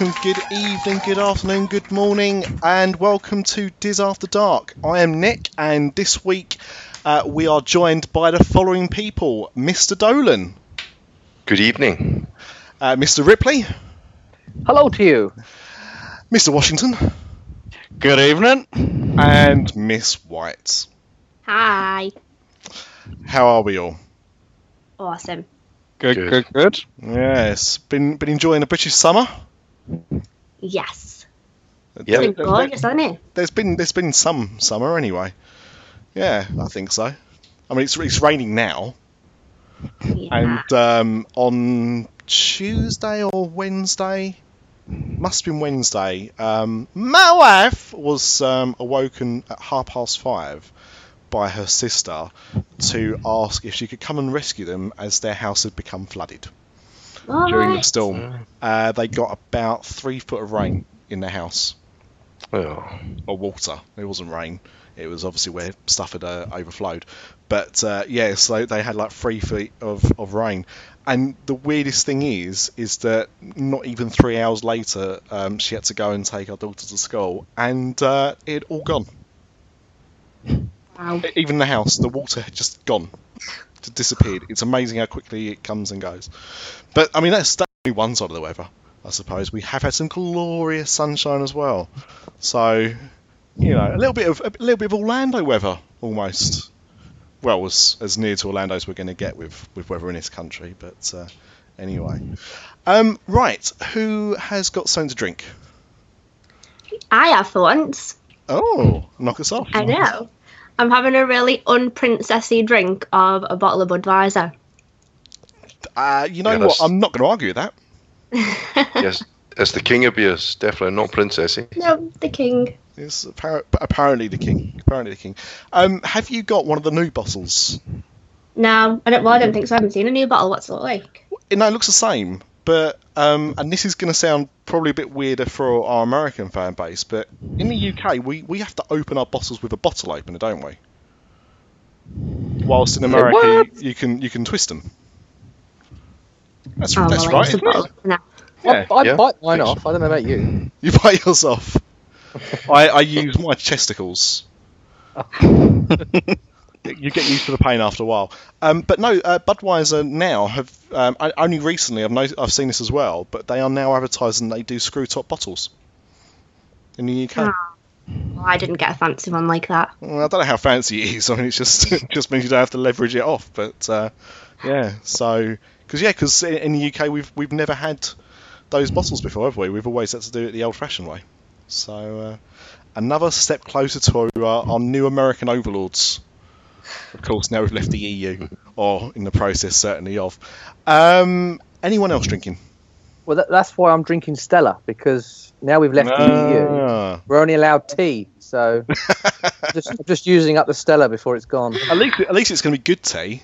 Welcome, good evening, good afternoon, good morning, and welcome to Diz After Dark. I am Nick, and this week uh, we are joined by the following people Mr. Dolan, Good evening. uh, Mr. Ripley, Hello to you. Mr. Washington, Good evening. and Miss White. Hi. How are we all? Awesome. Good, Good. good, good. Yes, been been enjoying a British summer. Yes. Yeah. It's been gorgeous, hasn't it? There's been there's been some summer anyway. Yeah, I think so. I mean, it's it's raining now, Yeah. and um, on Tuesday or Wednesday, must have been Wednesday. Um, my wife was um, awoken at half past five by her sister to ask if she could come and rescue them as their house had become flooded All during the storm. Uh, they got about three foot of rain in their house, Oh, or water. It wasn't rain. It was obviously where stuff had uh, overflowed. But uh, yeah, so they had like three feet of, of rain. And the weirdest thing is, is that not even three hours later, um, she had to go and take our daughter to school, and uh, it had all gone. Wow. Even the house, the water had just gone, just disappeared. It's amazing how quickly it comes and goes. But I mean, that's only one side of the weather, I suppose. We have had some glorious sunshine as well. So, you know, a little bit of a little bit of Orlando weather almost. Well, as as near to Orlando as we're going to get with with weather in this country. But uh, anyway, um, right, who has got something to drink? I have for once. Oh, knock us off. I know. I'm having a really unprincessy drink of a bottle of Budweiser. Uh, you know Yeah, what? I'm not going to argue with that. yes. It's the king of beers, definitely not princessy. No, the king. It's appar- apparently the king. Apparently the king. Um, have you got one of the new bottles? No, I don't. Well, I don't think so. I haven't seen a new bottle. What's it look like? No, it looks the same. But um, and this is going to sound probably a bit weirder for our American fan base, but in the UK we, we have to open our bottles with a bottle opener, don't we? Whilst in America What? you, you can you can twist them. That's Oh, that's well, right. isn't it? Yeah. I, I Yeah. bite mine off. I don't know about you. You bite yours off. I, I use my chesticles. you get used to the pain after a while. Um, but no, uh, Budweiser now have um, I, only recently I've no, I've seen this as well, but they are now advertising they do screw top bottles in the UK. Ah. Well, I didn't get a fancy one like that. Well, I don't know how fancy it is. I mean, it's just it just means you don't have to leverage it off. But uh, yeah, so because yeah, because in the UK we've we've never had those bottles before, have we? We've always had to do it the old-fashioned way. So uh, another step closer to uh, our new American overlords. Of course, now we've left the EU, or in the process, certainly of. Um, anyone else drinking? Well, that, that's why I'm drinking Stella because now we've left the EU. Ah. We're only allowed tea, so just just using up the Stella before it's gone. At least, at least it's going to be good tea.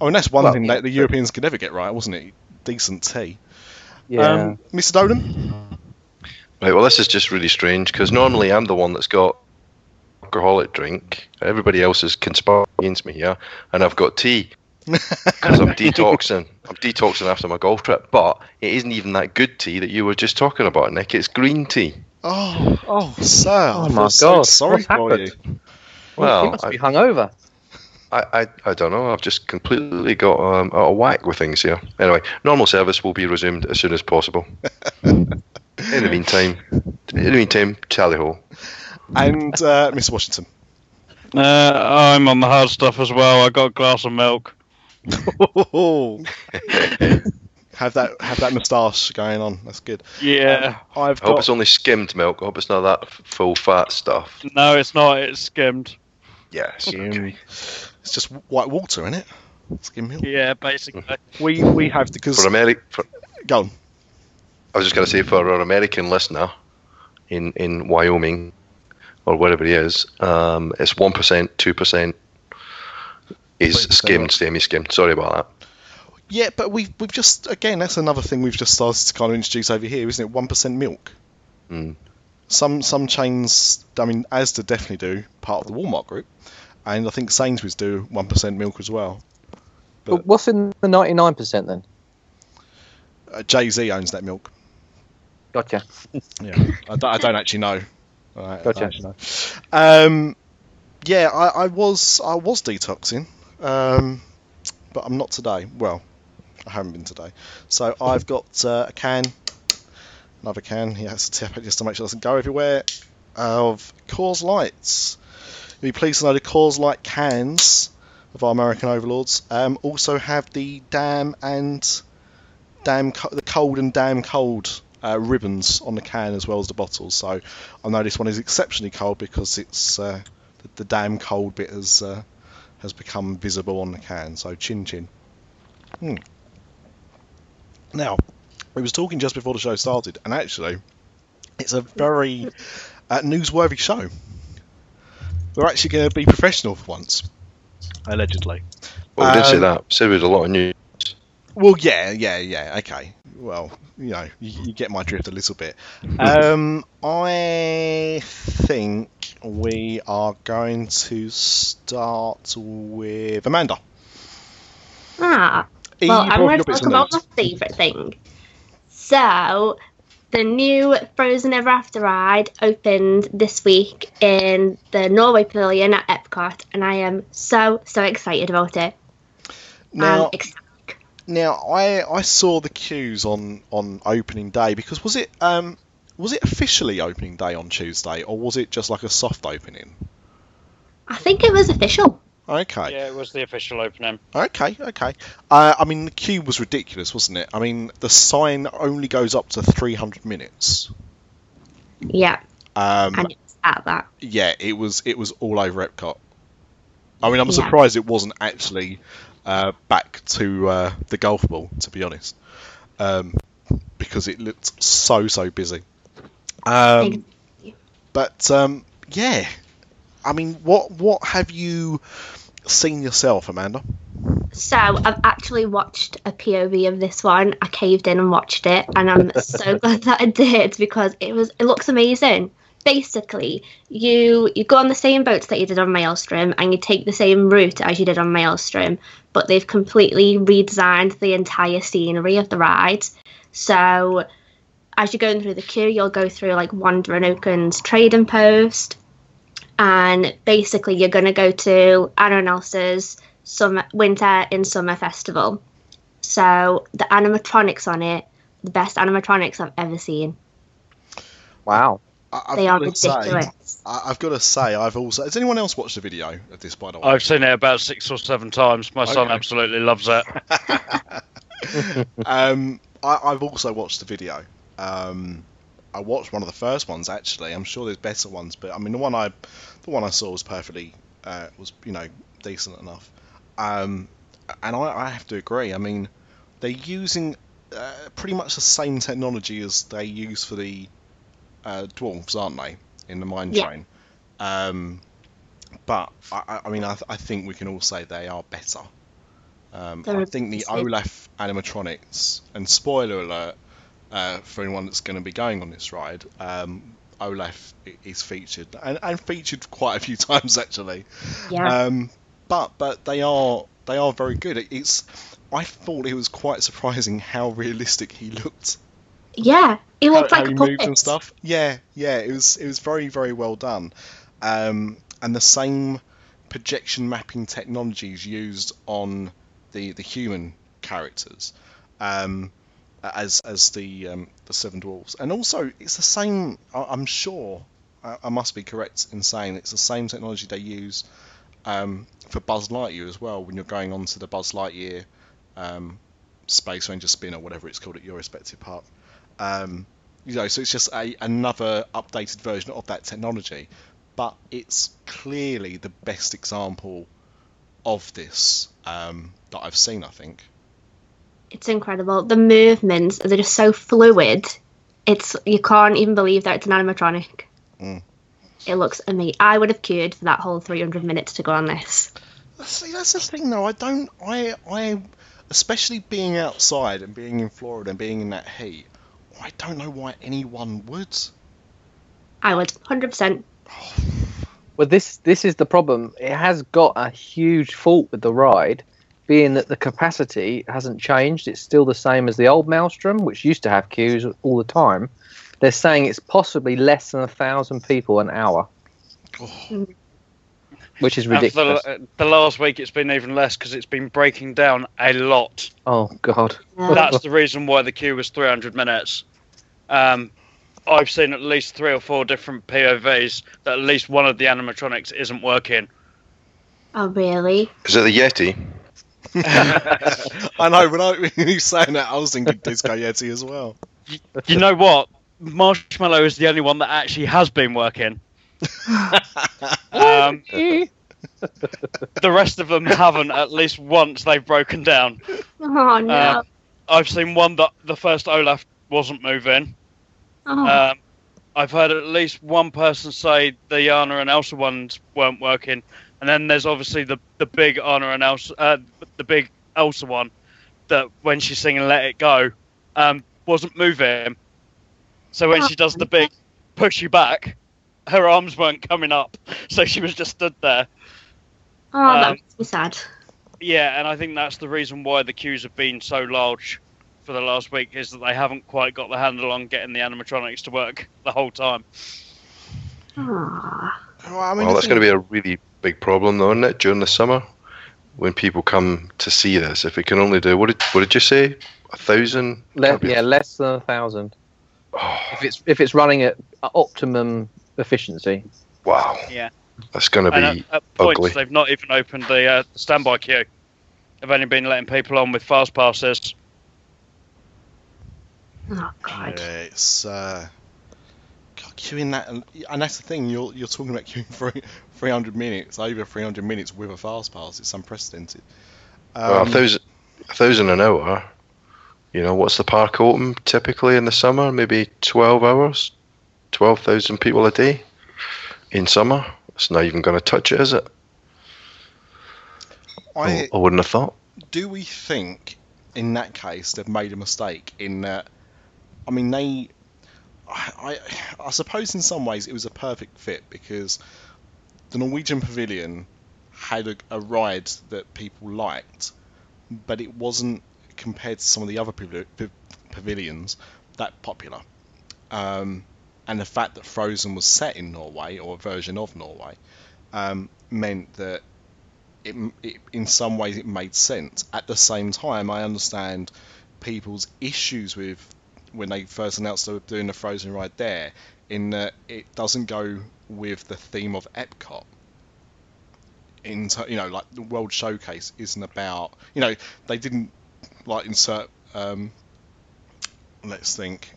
I mean, that's one Well, thing yeah, that the but- Europeans could never get right, wasn't it? Decent tea. Yeah. Um, Mr. Dolan? Right, well, this is just really strange because normally I'm the one that's got alcoholic drink. Everybody else is conspiring against me here, and I've got tea because I'm detoxing. I'm detoxing after my golf trip, but it isn't even that good tea that you were just talking about, Nick. It's green tea. Oh, oh, sir. Oh I my feel so God, sorry what's for happened? you. Well, you must I- be hungover. I, I, I don't know. I've just completely got um, out of whack with things here. Anyway, normal service will be resumed as soon as possible. in the meantime, in the meantime, tally ho. And uh, Mr. Washington. Uh, I'm on the hard stuff as well. I got a glass of milk. Have that have that moustache going on. That's good. Yeah. I've I hope got it's only skimmed milk. I hope it's not that f- full fat stuff. No, it's not. It's skimmed. Yes. skim. Okay. It's just white water in it. Skim milk. Yeah, basically. We we have because For Ameri- for, go on. I was just going to say for our American listener in in Wyoming or wherever he is, um, it's one percent, two percent is Wait, skimmed, semi-skimmed. Sorry about that. Yeah, but we've we've just again that's another thing we've just started to kind of introduce over here, isn't it? One percent milk. Mm. Some some chains, I mean, Asda definitely do part of the Walmart group, and I think Sainsbury's do one percent milk as well. But what's in the 99% then? Uh, Jay Z owns that milk. Gotcha. Yeah, I, don't, I don't actually know. I Gotcha. Um, yeah, I, I was I was detoxing, um, but I'm not today. Well, I haven't been today. So I've got uh, a can, another can. He has to tap it just to make sure it doesn't go everywhere. Of Coors Lights. You'll be pleased to know the Coors Light cans of our American overlords um, also have the damn and damn co- the cold and damn cold uh, ribbons on the can as well as the bottles. So I know this one is exceptionally cold because it's uh, the, the damn cold bit has uh, has become visible on the can. So chin chin. Hmm. Now we was talking just before the show started, and actually, it's a very uh, newsworthy show. We're actually going to be professional for once, allegedly. Well, we did say Um, that. We said we had a lot of news. Well, yeah, yeah, yeah. Okay. Well, you know, you, you get my drift a little bit. Um, I think we are going to start with Amanda. Ah, well, you've I'm going to talk about news. my favourite thing. So, the new Frozen Ever After ride opened this week in the Norway Pavilion at Epcot, and I am so, so excited about it. Now, um, ecstatic. Now I I saw the queues on on opening day because was it um was it officially opening day on Tuesday or was it just like a soft opening? I think it was official. Okay. Yeah, it was the official opening. Okay, okay. Uh, I mean, the queue was ridiculous, wasn't it? I mean, the sign only goes up to 300 minutes. Yeah, Um, and it's at that. yeah, it was it was all over Epcot. I mean, I'm Yeah. surprised it wasn't actually uh, back to uh, the golf ball, to be honest, um, because it looked so so busy. Um, but um, yeah, I mean, what what have you seen yourself, Amanda? So I've actually watched a POV of this one. I caved in and watched it, and I'm so glad that I did because it was it looks amazing. Basically, you you go on the same boats that you did on Maelstrom, and you take the same route as you did on Maelstrom, but they've completely redesigned the entire scenery of the ride. So as you're going through the queue, you'll go through like Wandering Oaken's trading post, and basically you're going to go to Aaron Elsa's summer winter in summer festival. So the animatronics on it, the best animatronics I've ever seen. Wow. I, I've They are gotta say- I, I've got to say, I've also. Has anyone else watched the video of this, by the way? I've seen it about six or seven times. My son absolutely loves it. um, I, I've also watched the video. Um, I watched one of the first ones actually. I'm sure there's better ones, but I mean the one I, the one I saw was perfectly, uh, was you know decent enough. Um, and I, I have to agree. I mean, they're using uh, pretty much the same technology as they use for the uh, dwarves, aren't they, in the mine Yeah. train? Um, but I, I- mean, I, th- I think we can all say they are better. Um, I think the. Olaf animatronics, and spoiler alert uh, for anyone that's going to be going on this ride, um, Olaf is featured and, and featured quite a few times actually. Yeah. Um, but but they are they are very good. It's I thought it was quite surprising how realistic he looked. Yeah. It looked how like he a puppet. and stuff. Yeah, yeah. It was it was very very well done. Um, and the same projection mapping technologies used on the the human characters. Um, as as the um, the seven dwarfs, and also it's the same. I- I'm sure I, I must be correct in saying it's the same technology they use um, for Buzz Lightyear as well when you're going onto the Buzz Lightyear um, Space Ranger spin or whatever it's called at your respective park. Um, you know, so it's just a another updated version of that technology, but it's clearly the best example of this um, that I've seen. I think. It's incredible. The movements they're just so fluid. It's you can't even believe that it's an animatronic. Mm. It looks amazing. I would have queued for that whole 300 minutes to go on this. See, that's the thing, though. I don't. I. I. Especially being outside and being in Florida and being in that heat, I don't know why anyone would. I would 100%. Well, this this is the problem. It has got a huge fault with the ride, being that the capacity hasn't changed. It's still the same as the old Maelstrom, which used to have queues all the time. They're saying it's possibly less than a thousand people an hour, Oh, mm. Which is ridiculous. the, the last week, it's been even less because it's been breaking down a lot. Oh God. That's the reason why the queue was 300 minutes. Um, I've seen at least three or four different POVs that at least one of the animatronics isn't working. Oh, really? Is it the Yeti? I know. When, I, when you were saying that, I was thinking Disco Yeti as well. You know what? Marshmallow is the only one that actually has been working. Um, the rest of them haven't. At least once they've broken down. Oh, no. Um, I've seen one that the first Olaf wasn't moving. oh, Um, I've heard at least one person say the Anna and Elsa ones weren't working, and then there's obviously the the big Anna and Elsa, uh, the big Elsa one, that when she's singing "Let It Go," um, wasn't moving. So when she does the big push you back, her arms weren't coming up, so she was just stood there. oh, that um, makes me sad. Yeah, and I think that's the reason why the queues have been so large for the last week is that they haven't quite got the handle on getting the animatronics to work the whole time. Aw. Well, I mean, Well, that's going to be a really big problem, though, isn't it? During the summer, when people come to see this, if we can only do what did what did you say? A thousand? Le- yeah, less than a thousand. Oh, If it's if it's running at optimum efficiency. wow. Yeah. That's going to And at, be at points, ugly. they've not even opened the, uh, standby queue. They've only been letting people on with fast passes. Oh, God. Yeah, it's uh, God, queuing that, and, and that's the thing. You're you're talking about queuing for 300 minutes, over 300 minutes with a fast pass. It's unprecedented. Well, a Um, thousand, a thousand an hour. You know, what's the park open typically in the summer? Maybe twelve hours, twelve thousand people a day in summer. It's not even going to touch it, is it? I, I wouldn't have thought. do we think in that case they've made a mistake in that I mean they I, I I suppose in some ways it was a perfect fit because the Norwegian pavilion had a, a ride that people liked but it wasn't compared to some of the other pavi- pav- pavilions that popular um, and the fact that Frozen was set in Norway or a version of Norway um, meant that it, it, in some ways it made sense. At the same time, I understand people's issues with when they first announced they were doing the Frozen ride there, in that it doesn't go with the theme of Epcot. In ter- you know, like the World Showcase isn't about you know they didn't like insert um, let's think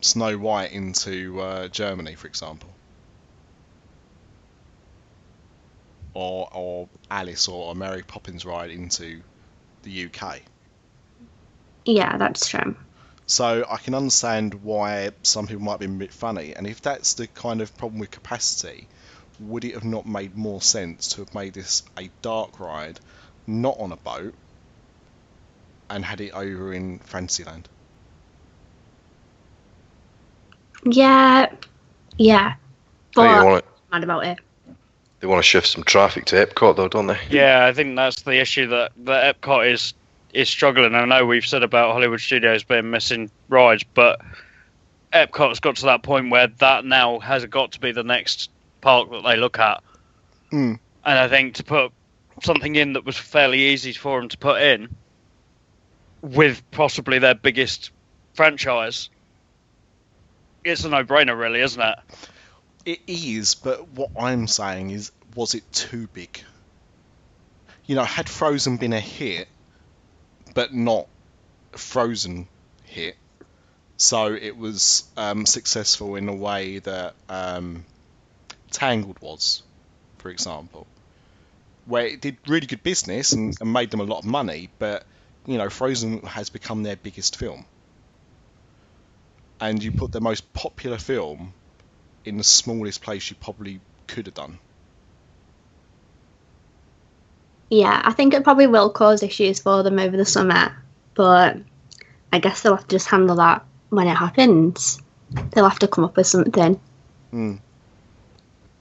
Snow White into uh, Germany, for example. or or Alice or a Mary Poppins ride into the UK. Yeah, that's true. So I can understand why some people might be a bit funny, and if that's the kind of problem with capacity, would it have not made more sense to have made this a dark ride, not on a boat, and had it over in Fantasyland? Yeah, yeah. I think But they I'm want mad about it. they want to shift some traffic to Epcot, though, don't they? Yeah, I think that's the issue that, that Epcot is is struggling. I know we've said about Hollywood Studios being missing rides, but Epcot's got to that point where that now has got to be the next park that they look at. Hmm. And I think to put something in that was fairly easy for them to put in, with possibly their biggest franchise, it's a no-brainer, really, isn't it? It is, but what I'm saying is, was it too big? You know, had Frozen been a hit, but not Frozen hit. So it was um, successful in a way that um, Tangled was, for example, where it did really good business and, and made them a lot of money, but you know, Frozen has become their biggest film. And you put the most popular film in the smallest place you probably could have done. Yeah, I think it probably will cause issues for them over the summer, but I guess they'll have to just handle that when it happens. They'll have to come up with something. Mm.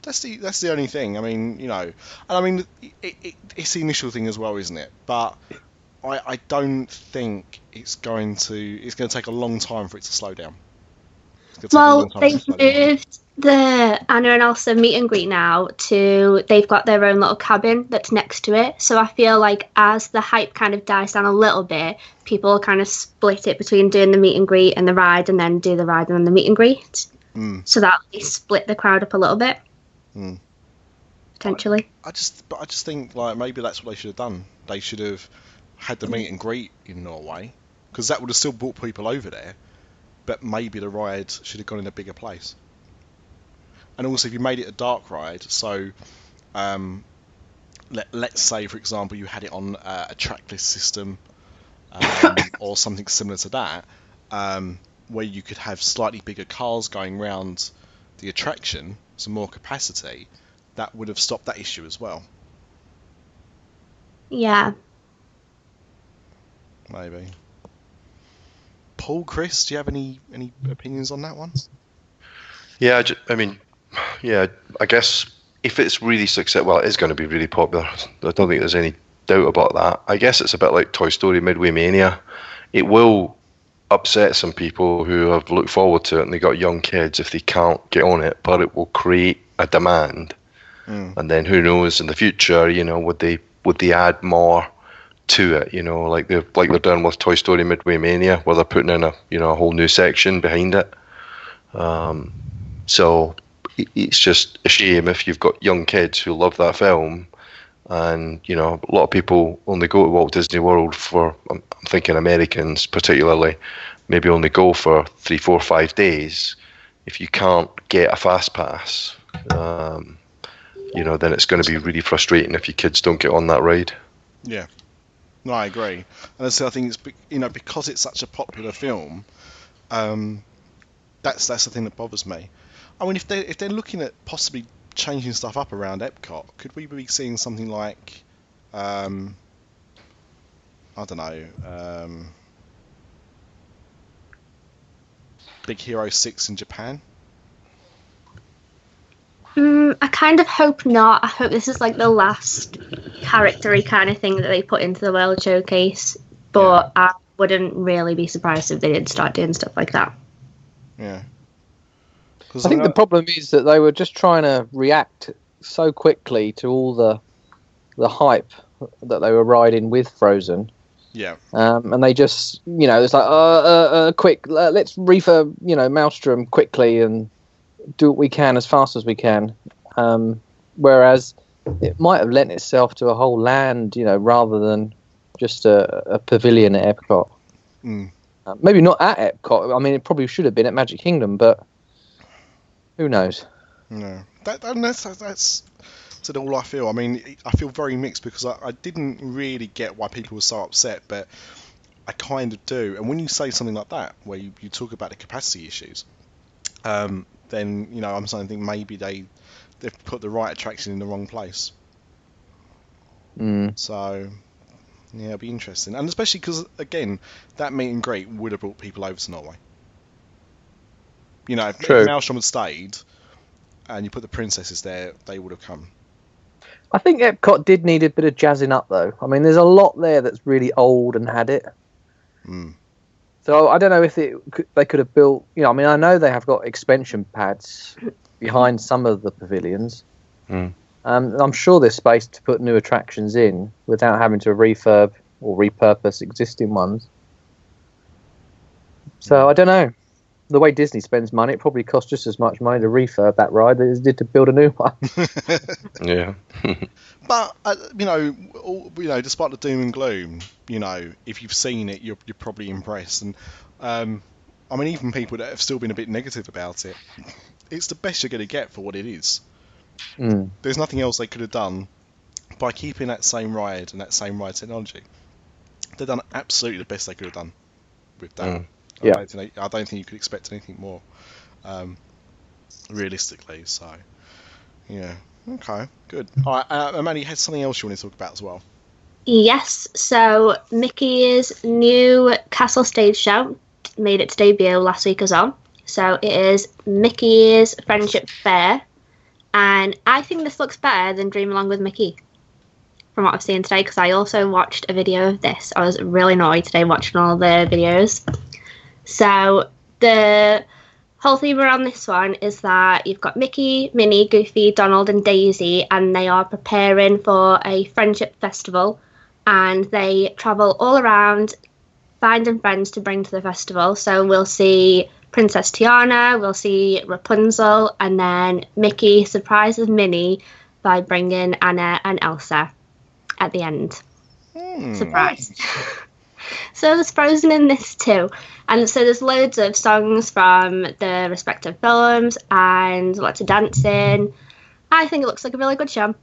That's the that's the only thing. I mean, you know, and I mean, it, it, it's the initial thing as well, isn't it? But I, I don't think it's going to it's going to take a long time for it to slow down. It's gonna take a long Well, time for it they've moved the Anna and Elsa meet and greet now to they've got their own little cabin that's next to it. So I feel like as the hype kind of dies down a little bit, people kind of split it between doing the meet and greet and the ride, and then do the ride and then the meet and greet. Mm. So that they split the crowd up a little bit, Mm. potentially. I just, but I just think like maybe that's what they should have done. They should have had the meet and greet in Norway because that would have still brought people over there. But maybe the ride should have gone in a bigger place. And also, if you made it a dark ride, so um, let let's say for example you had it on uh, a trackless system um, or something similar to that, um, where you could have slightly bigger cars going round the attraction, some more capacity, that would have stopped that issue as well. Yeah. Maybe. Paul, Chris, do you have any any opinions on that one? Yeah, I, ju- I mean, yeah, I guess if it's really successful, well, it is going to be really popular. I don't think there's any doubt about that. I guess it's a bit like Toy Story Midway Mania. It will upset some people who have looked forward to it and they got young kids if they can't get on it, but it will create a demand. Mm. And then who knows in the future, you know, would they would they add more to it, you know, like they're like they're doing with Toy Story Midway Mania, where they're putting in a you know a whole new section behind it. Um, so it's just a shame if you've got young kids who love that film, and you know a lot of people only go to Walt Disney World for I'm I'm thinking Americans particularly, maybe only go for three, four, five days. If you can't get a fast pass, um, you know, then it's going to be really frustrating if your kids don't get on that ride. Yeah. No, I agree. And so I think it's you know because it's such a popular film, um, that's that's the thing that bothers me. I mean, if they if they're looking at possibly changing stuff up around Epcot, could we be seeing something like, um, I don't know, um, Big Hero Six in Japan? Mm, I kind of hope not. I hope this is like the last charactery kind of thing that they put into the World Showcase. But I wouldn't really be surprised if they did start doing stuff like that. Yeah. I think know- the problem is that they were just trying to react so quickly to all the the hype that they were riding with Frozen, yeah. um, and they just, you know, it's like, uh, uh, uh quick, uh, let's refurb, you know, Maelstrom quickly and do what we can as fast as we can. Um, whereas it might have lent itself to a whole land, you know, rather than just a, a pavilion at Epcot. Mm. Uh, maybe not at Epcot. I mean, it probably should have been at Magic Kingdom, but who knows? No, that, that that's that's that's all I feel. I mean, I feel very mixed because I, I didn't really get why people were so upset, but I kind of do. And when you say something like that, where you, you talk about the capacity issues, um, then you know I'm starting to think maybe they they've put the right attraction in the wrong place. Mm. So yeah, it'll be interesting, and especially because again, that meet and greet would have brought people over to Norway. You know, if True. Maelstrom had stayed, and you put the princesses there, they would have come. I think Epcot did need a bit of jazzing up, though. I mean, there's a lot there that's really old and had it. Mm. So I don't know if it, they could have built. You know, I mean, I know they have got expansion pads behind some of the pavilions. Hmm. Um, and I'm sure there's space to put new attractions in without having to refurb or repurpose existing ones. So I don't know. The way Disney spends money, it probably costs just as much money to refurb that ride as it did to build a new one. Yeah. But uh, you know, all, you know, despite the doom and gloom, you know, if you've seen it, you're you're probably impressed. And um, I mean, even people that have still been a bit negative about it, it's the best you're going to get for what it is. Mm. There's nothing else they could have done by keeping that same ride and that same ride technology. They've done absolutely the best they could have done with that. Mm. I, Yeah. don't think they- I don't think you could expect anything more, um, realistically. So, yeah, okay, good. All right, uh, Amanda, you had something else you want to talk about as well. Yes, so Mickey's new Castle stage show made its debut last week as well. So it is Mickey's Friendship Fair, and I think this looks better than Dream Along with Mickey from what I've seen today because I also watched a video of this. I was really annoyed today watching all the videos. So the whole theme around this one is that you've got Mickey, Minnie, Goofy, Donald, and Daisy, and they are preparing for a friendship festival, and they travel all around finding friends to bring to the festival. So we'll see Princess Tiana, we'll see Rapunzel, and then Mickey surprises Minnie by bringing Anna and Elsa at the end. Hmm. Surprise. so there's Frozen in this too. And so there's loads of songs from the respective films and lots of dancing. I think it looks like a really good show.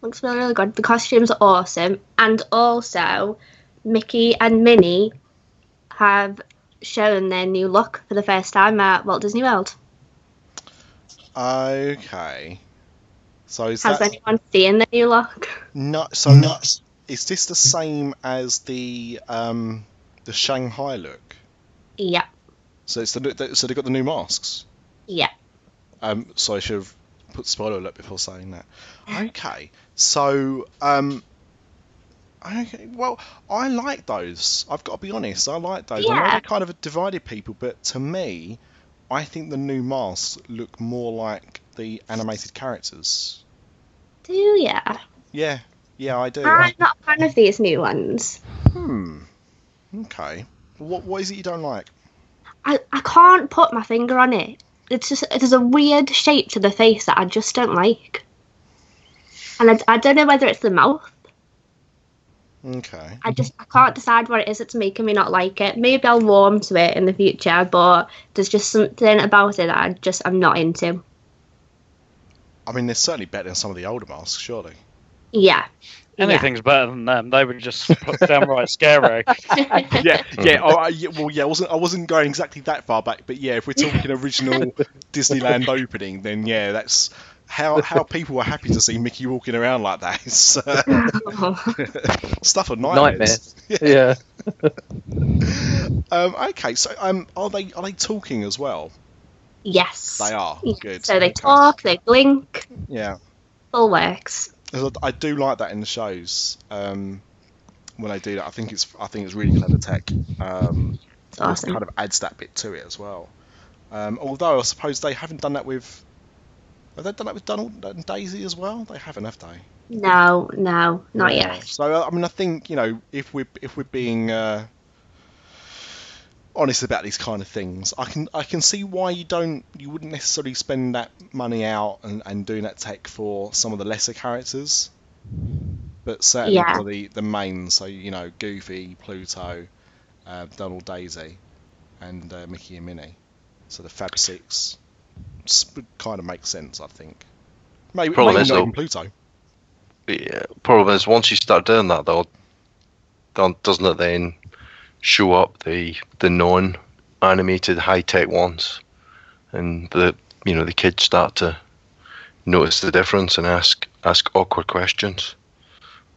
Looks really, really good. The costumes are awesome. And also, Mickey and Minnie have shown their new look for the first time at Walt Disney World. Okay. So is Has that anyone seen the new look? not so? Not, is this the same as the um the Shanghai look? Yeah, So it's the, so they got the new masks. yeah. Um, so I should have put spoiler alert before saying that. Okay, so um, okay, well, I like those. I've got to be honest, I like those. I know Yeah. they're kind of divided people, but to me, I think the new masks look more like the animated characters. Do ya? Yeah, yeah, I do. I'm not a fan of these new ones. Hmm. Okay. What what is it you don't like? I, I can't put my finger on it. It's just there's a weird shape to the face that I just don't like, and I, I don't know whether it's the mouth. Okay. I just I can't decide what it is that's making me not like it. Maybe I'll warm to it in the future, but there's just something about it that I just I'm not into. I mean, they're certainly better than some of the older masks, surely. Yeah. Yeah. Anything's better than them. They were just downright scary. yeah, yeah, oh, I, yeah. Well, yeah, I wasn't. I wasn't going exactly that far back, but yeah, if we're talking original Disneyland opening, then yeah, that's how how people were happy to see Mickey walking around like that. It's uh, stuff of nightmares. Yeah. Um, okay, so um, are they are they talking as well? yes. They are. Good. So they okay. talk, they blink, Yeah, All works. I do like that in the shows. Um, when they do that, I think it's I think it's really clever tech. Um, awesome. kind of adds that bit to it as well. Um, although I suppose they haven't done that with. Have they done that with Donald and Daisy as well? They haven't, have they? No, no, not Yeah. yet. So I mean, I think you know, if we're if we're being uh, honest about these kind of things, I can I can see why you don't you wouldn't necessarily spend that money out and, and doing that tech for some of the lesser characters, but certainly Yeah. for the the main, so you know, Goofy, Pluto, uh, Donald, Daisy, and uh, Mickey and Minnie. So the Fab Six kind of makes sense, I think. Maybe, Problem maybe is, not though- even Pluto. Yeah, problem is once you start doing that though, then doesn't it then show up the the non animated high tech ones, and the you know the kids start to notice the difference and ask ask awkward questions,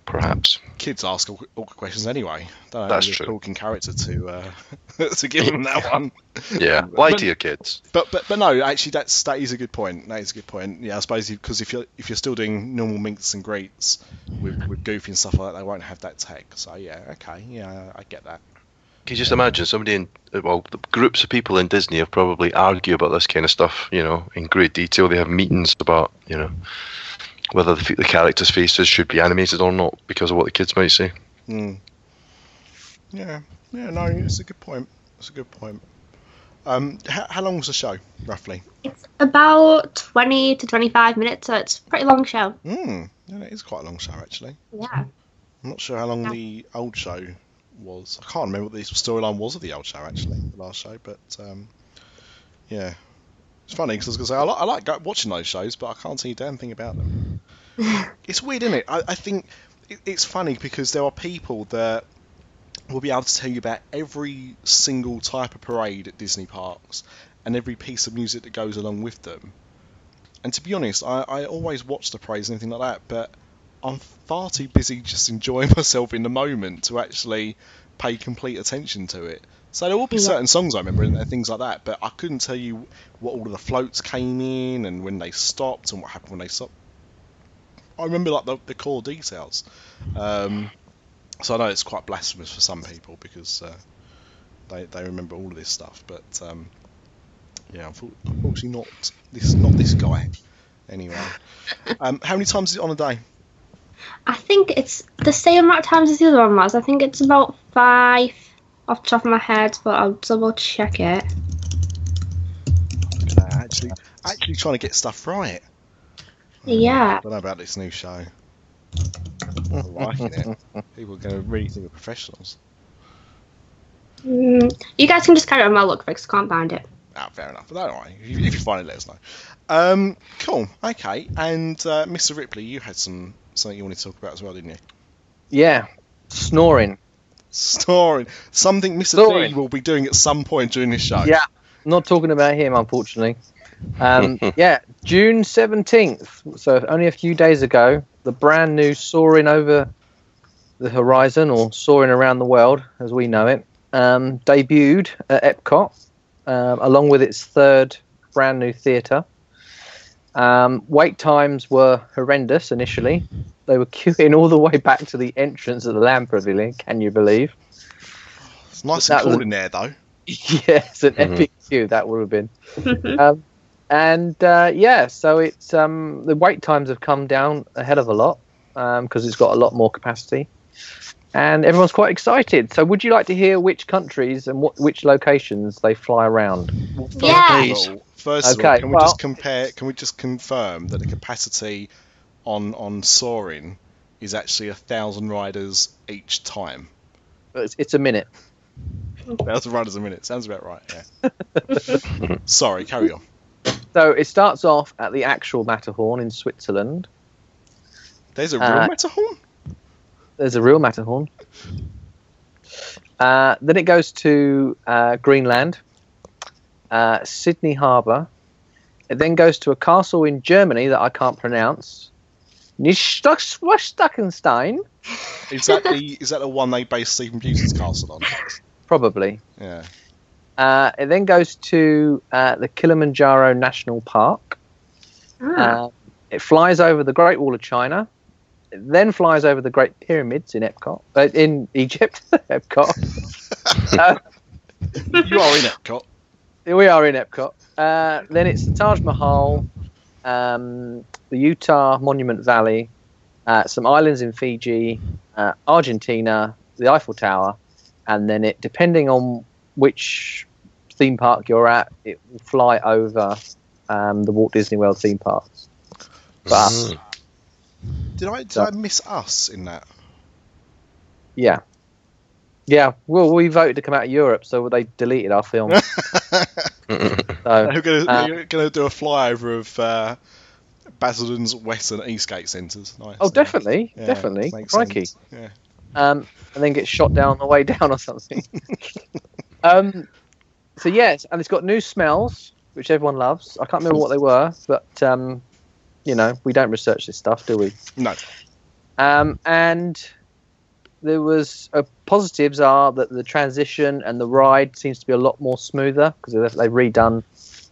perhaps. kids ask awkward questions anyway. Don't That's true. talking character to uh, to give them that one. Yeah, lie But- to your kids. But but but no, actually that's that is a good point. That is a good point. Yeah, I suppose because if you're if you're still doing normal minks and greets with with Goofy and stuff like that, they won't have that tech. So yeah, okay, yeah, I get that. Can you just imagine somebody in well, groups of people in Disney have probably argue about this kind of stuff, you know, in great detail. They have meetings about, you know, whether the, the characters' faces should be animated or not because of what the kids might say. Hmm. Yeah, yeah, no, it's a good point. It's a good point. Um, how, how long was the show, roughly? It's about 20 to 25 minutes, so it's a pretty long show. Hmm, yeah, it is quite a long show, actually. Yeah. I'm not sure how long Yeah. the old show was. I can't remember what the storyline was of the old show, actually, the last show, but um, yeah. It's funny because I was going to say, I like, I like watching those shows, but I can't see a damn thing about them. it's weird, isn't it? I, I think it, it's funny because there are people that will be able to tell you about every single type of parade at Disney parks and every piece of music that goes along with them. And to be honest, I, I always watch the parades and anything like that, but I'm far too busy just enjoying myself in the moment to actually pay complete attention to it. So there will be Yeah. certain songs I remember and, things like that, but I couldn't tell you what all of the floats came in and when they stopped and what happened when they stopped. I remember like the, the core details. Um, so I know it's quite blasphemous for some people because uh, they they remember all of this stuff, but um, yeah, unfor- unfortunately not this not this guy. Anyway, um, how many times is it on a day? I think it's the same amount of times as the other one was. I think it's about five off the top of my head, but I'll double check it. Actually, actually trying to get stuff right. Yeah. I don't know about this new show. I'm liking it. People are going to really think we're professionals. Mm, you guys can just carry on my look because I can't find it. Ah, fair enough. But don't worry. If you, if you find it, let us know. Um, cool. Okay. And uh, Mr. Ripley, you had some something you wanted to talk about as well, didn't you? Yeah, snoring. Snoring. Something Mr. Snoring. D will be doing at some point during this show. Yeah, not talking about him, unfortunately. Um, yeah, June 17th, so only a few days ago, the brand new Soaring Over the Horizon, or Soaring Around the World, as we know it, um, debuted at Epcot, um, along with its third brand new theatre. Um, wait times were horrendous initially. They were queuing all the way back to the entrance of the Land Pavilion, can you believe? It's nice That and was- in there, though. yes, an Mhm. epic queue that would have been. um, and uh, yeah, so it's um, the wait times have come down a hell of a lot because it's got a lot more capacity, and everyone's quite excited. So, would you like to hear which countries and what, which locations they fly around? Yeah. Please. Well, first of all, Okay, can we just compare? Can we just confirm that the capacity on on Soaring is actually a thousand riders each time? It's, it's a minute. thousand riders a minute sounds about right. Yeah. Sorry, carry on. So it starts off at the actual Matterhorn in Switzerland. There's a real Uh, Matterhorn. There's a real Matterhorn. Uh, then it goes to uh, Greenland, uh, Sydney Harbour. It then goes to a castle in Germany that I can't pronounce. Nichtstackenstein, Is that the is that the one they based Sleeping Beauty's castle on? probably. Yeah. Uh, it then goes to uh, the Kilimanjaro National Park. Ah. Uh, it flies over the Great Wall of China. It then flies over the Great Pyramids in Epcot, uh, in Egypt, Epcot. uh, You are in Epcot. Here we are in Epcot. Uh, then it's the Taj Mahal, um, the Utah Monument Valley, uh, some islands in Fiji, uh, Argentina, the Eiffel Tower, and then it, depending on which theme park you're at, it will fly over um, the Walt Disney World theme parks. But Mm. Did I did So- I miss us in that? yeah, yeah. Well, we voted to come out of Europe, so they deleted our film. so We're Uh, we're gonna do a flyover of uh, Basildon's West and Eastgate centres. Nice. oh, definitely, Yeah, definitely, crikey. sense. Yeah. um, and then get shot down on the way down or something. um, so yes, and it's got new smells, which everyone loves. I can't remember what they were, but um, you know, we don't research this stuff, do we? No. Um, and there was uh, positives are that the transition and the ride seems to be a lot more smoother because they've, they've redone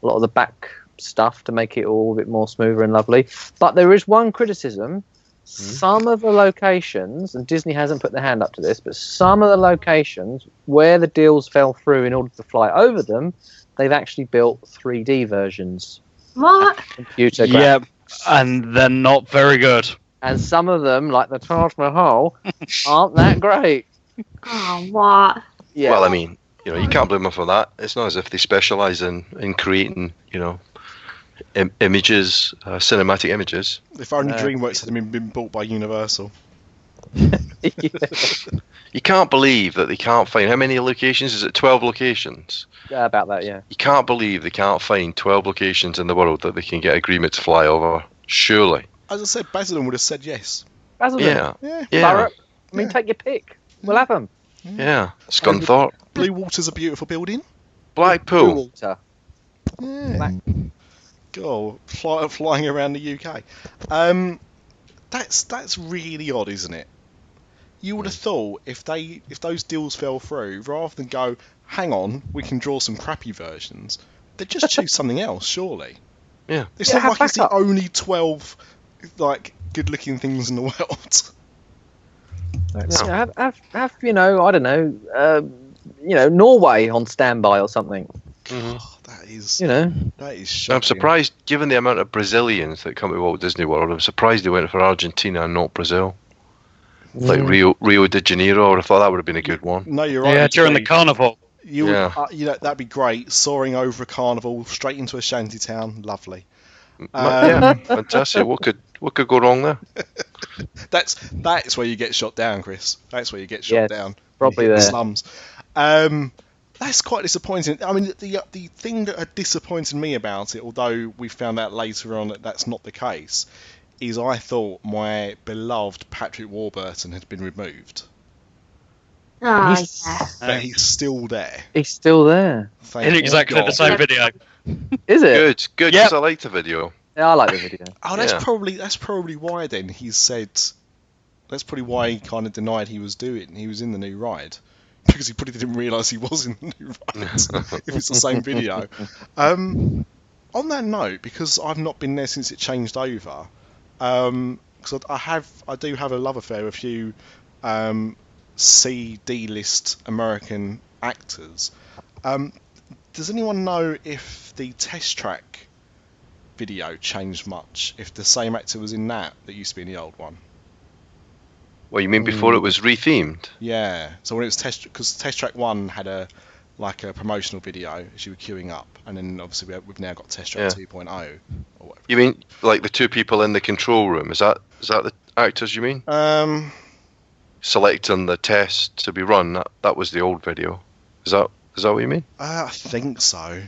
a lot of the back stuff to make it all a bit more smoother and lovely. But there is one criticism. Some of the locations, and Disney hasn't put their hand up to this, but some of the locations where the deals fell through in order to fly over them, they've actually built 3D versions, What? computer graphics. Yep, and they're not very good. And some of them, like the Taj Mahal, aren't that great. Oh, what? Yeah. Well, I mean, you know, you can't blame them for that. It's not as if they specialise in, in creating, you know, Im- images, uh, cinematic images. If only Uh, DreamWorks had been, been bought by Universal. You can't believe that they can't find how many locations? Is it twelve locations? yeah, about that, yeah. You can't believe they can't find twelve locations in the world that they can get agreement to fly over. Surely, As I said, Basildon would have said yes. Basildon, yeah, Yeah. yeah, Barrett, I mean, Yeah. take your pick. We'll have them. yeah. Scunthorpe, Bluewater's a beautiful building. Blackpool. Water. Yeah. Black- God, fly, flying around the UK. Um, that's that's really odd, isn't it? You would have thought if they if those deals fell through, rather than go, hang on, we can draw some crappy versions, they'd just choose something else, surely. Yeah. It's Yeah, not have like it's the only twelve like good-looking things in the world. Yeah, have, have, have, you know, I don't know, um, you know, Norway on standby or something. Mhm. Oh, that is You know, that is shocking. I'm surprised, given the amount of Brazilians that come to Walt Disney World. I'm surprised they went for Argentina and not Brazil. Like Mm. Rio, Rio de Janeiro. I would have thought that would have been a good one. No, you're right. yeah, during the carnival. You, would, Yeah. uh, you know, that'd be great. Soaring over a carnival, straight into a shanty town, lovely. Ma- yeah, fantastic. What could what could go wrong there? That's that's where you get shot down, Chris. That's where you get shot Yes, down. probably You the slums. Um, that's quite disappointing. I mean, the the thing that had disappointed me about it, although we found out later on that that's not the case, is I thought my beloved Patrick Warburton had been removed, Oh, He's- yeah. but he's still there. he's still there. Thank In exactly God. the same video. Is it? Good, good. Yep. Because I liked the video. Yeah, I like the video. Oh, that's Yeah. probably that's probably why then he said. That's probably why he kind of denied he was doing. He was in the new ride because he probably didn't realise he was in the new ride. if it's the same video. Um, on that note, because I've not been there since it changed over, because I have I do have a love affair with a few um, C D list American actors. Um, does anyone know if the test track video changed much? If the same actor was in that that used to be in the old one? Well, you mean before it was rethemed? Yeah. So when it was test, because test track one had a like a promotional video as you were queuing up, and then obviously we have, we've now got test track Yeah. 2.0 or whatever. You mean like the two people in the control room? Is that is that the actors you mean? Um, Selecting the test to be run. That that was the old video. Is that is that what you mean? uh, I think so.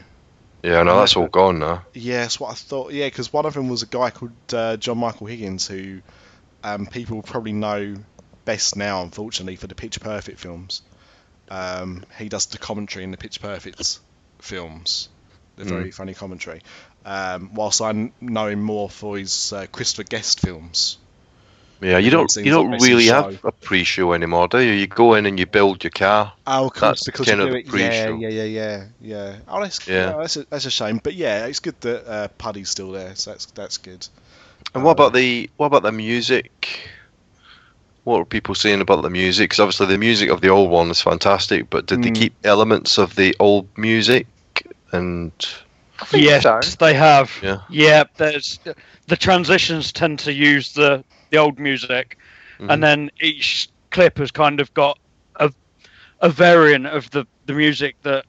Yeah, no, that's all gone now. Yeah, that's what I thought. Yeah, because one of them was a guy called uh, John Michael Higgins, who um, people probably know best now, unfortunately, for the Pitch Perfect films. Um, he does the commentary in the Pitch Perfect films, the very funny commentary. Um, whilst I kn- know him more for his uh, Christopher Guest films. Yeah, you don't you don't really have a pre-show anymore, do you? You go in and you build your car. Oh, of course, That's because kind of do the it. Yeah, pre-show. yeah, yeah, yeah, yeah. Oh, that's Yeah. yeah. that's, a, that's a shame, but yeah, it's good that uh, Puddy's still there, so that's that's good. And what Uh, about the what about the music? What were people saying about the music? Because obviously the music of the old one is fantastic, but did they Mm. keep elements of the old music? And I Yes, so. they have. Yeah. Yeah, there's the transitions tend to use the the old music, Mhm. and then each clip has kind of got a a variant of the the music that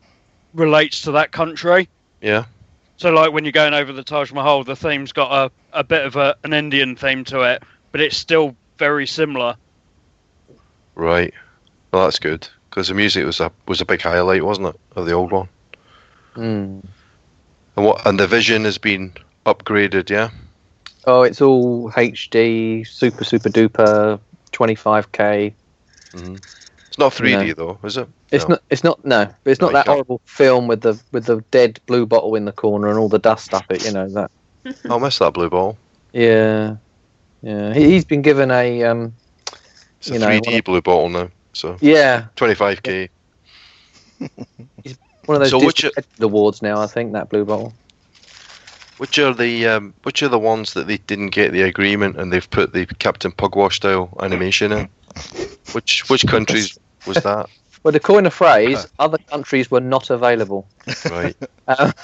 relates to that country. yeah, So, like when you're going over the Taj Mahal, the theme's got a, a bit of a, an Indian theme to it, but it's still very similar. right. Well, that's good because the music was a was a big highlight, wasn't it, of the old one? Mm. And what and the vision has been upgraded, yeah. Oh, it's all HD, super, super duper, 25k. hmm It's not 3D No. though, is it? It's No. not. It's not. No, but it's not Right, that sure. horrible film with the with the dead blue bottle in the corner and all the dust up it. You know that. I'll miss that blue ball. Yeah, yeah. He, he's been given a um. It's a You know, 3D one of- blue bottle now, so Yeah, 25k. one of those So which- Legend awards now. I think that blue bottle. Which are the um, which are the ones that they didn't get the agreement and they've put the Captain Pugwash style animation in? Which which countries was that? Well, to coin a phrase, other countries were not available. Right. Um,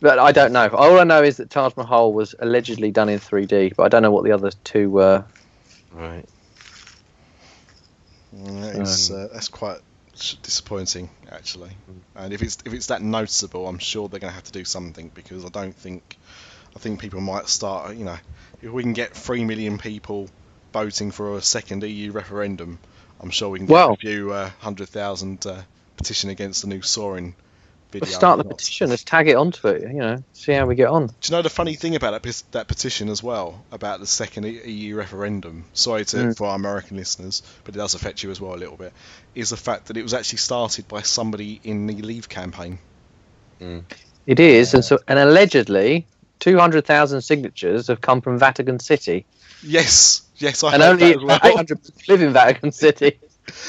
but I don't know. All I know is that Taj Mahal was allegedly done in 3D, but I don't know what the other two were. Right. That is, uh, that's quite sh- disappointing actually. And if it's if it's that noticeable, I'm sure they're going to have to do something because I don't think I think people might start. You know, if we can get three million people voting for a second EU referendum, I'm sure we can get Well- a few uh, hundred thousand uh, petition against the new Soaring video. Let's start the Not- petition. Let's tag it onto it. You know, see how we get on. Do you know the funny thing about that, that petition as well about the second EU referendum? Sorry to Mm. for our American listeners, but it does affect you as well a little bit. Is the fact that it was actually started by somebody in the Leave campaign. It is, and so and allegedly, two hundred thousand signatures have come from Vatican City, Yes, yes, I and only well. eight hundred live in Vatican City.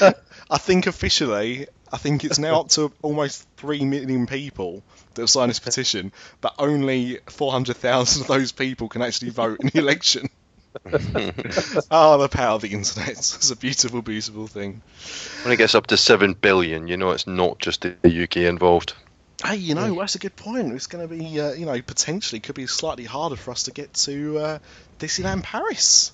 I think officially, I think it's now up to almost three million people that have signed this petition, but only four hundred thousand of those people can actually vote in the election. Ah, the power of the internet. It's a beautiful, beautiful thing. When it gets up to seven billion, you know it's not just the UK involved. Hey, you know, that's a good point. It's going to be, uh, you know, potentially could be slightly harder for us to get to uh, Disneyland Paris.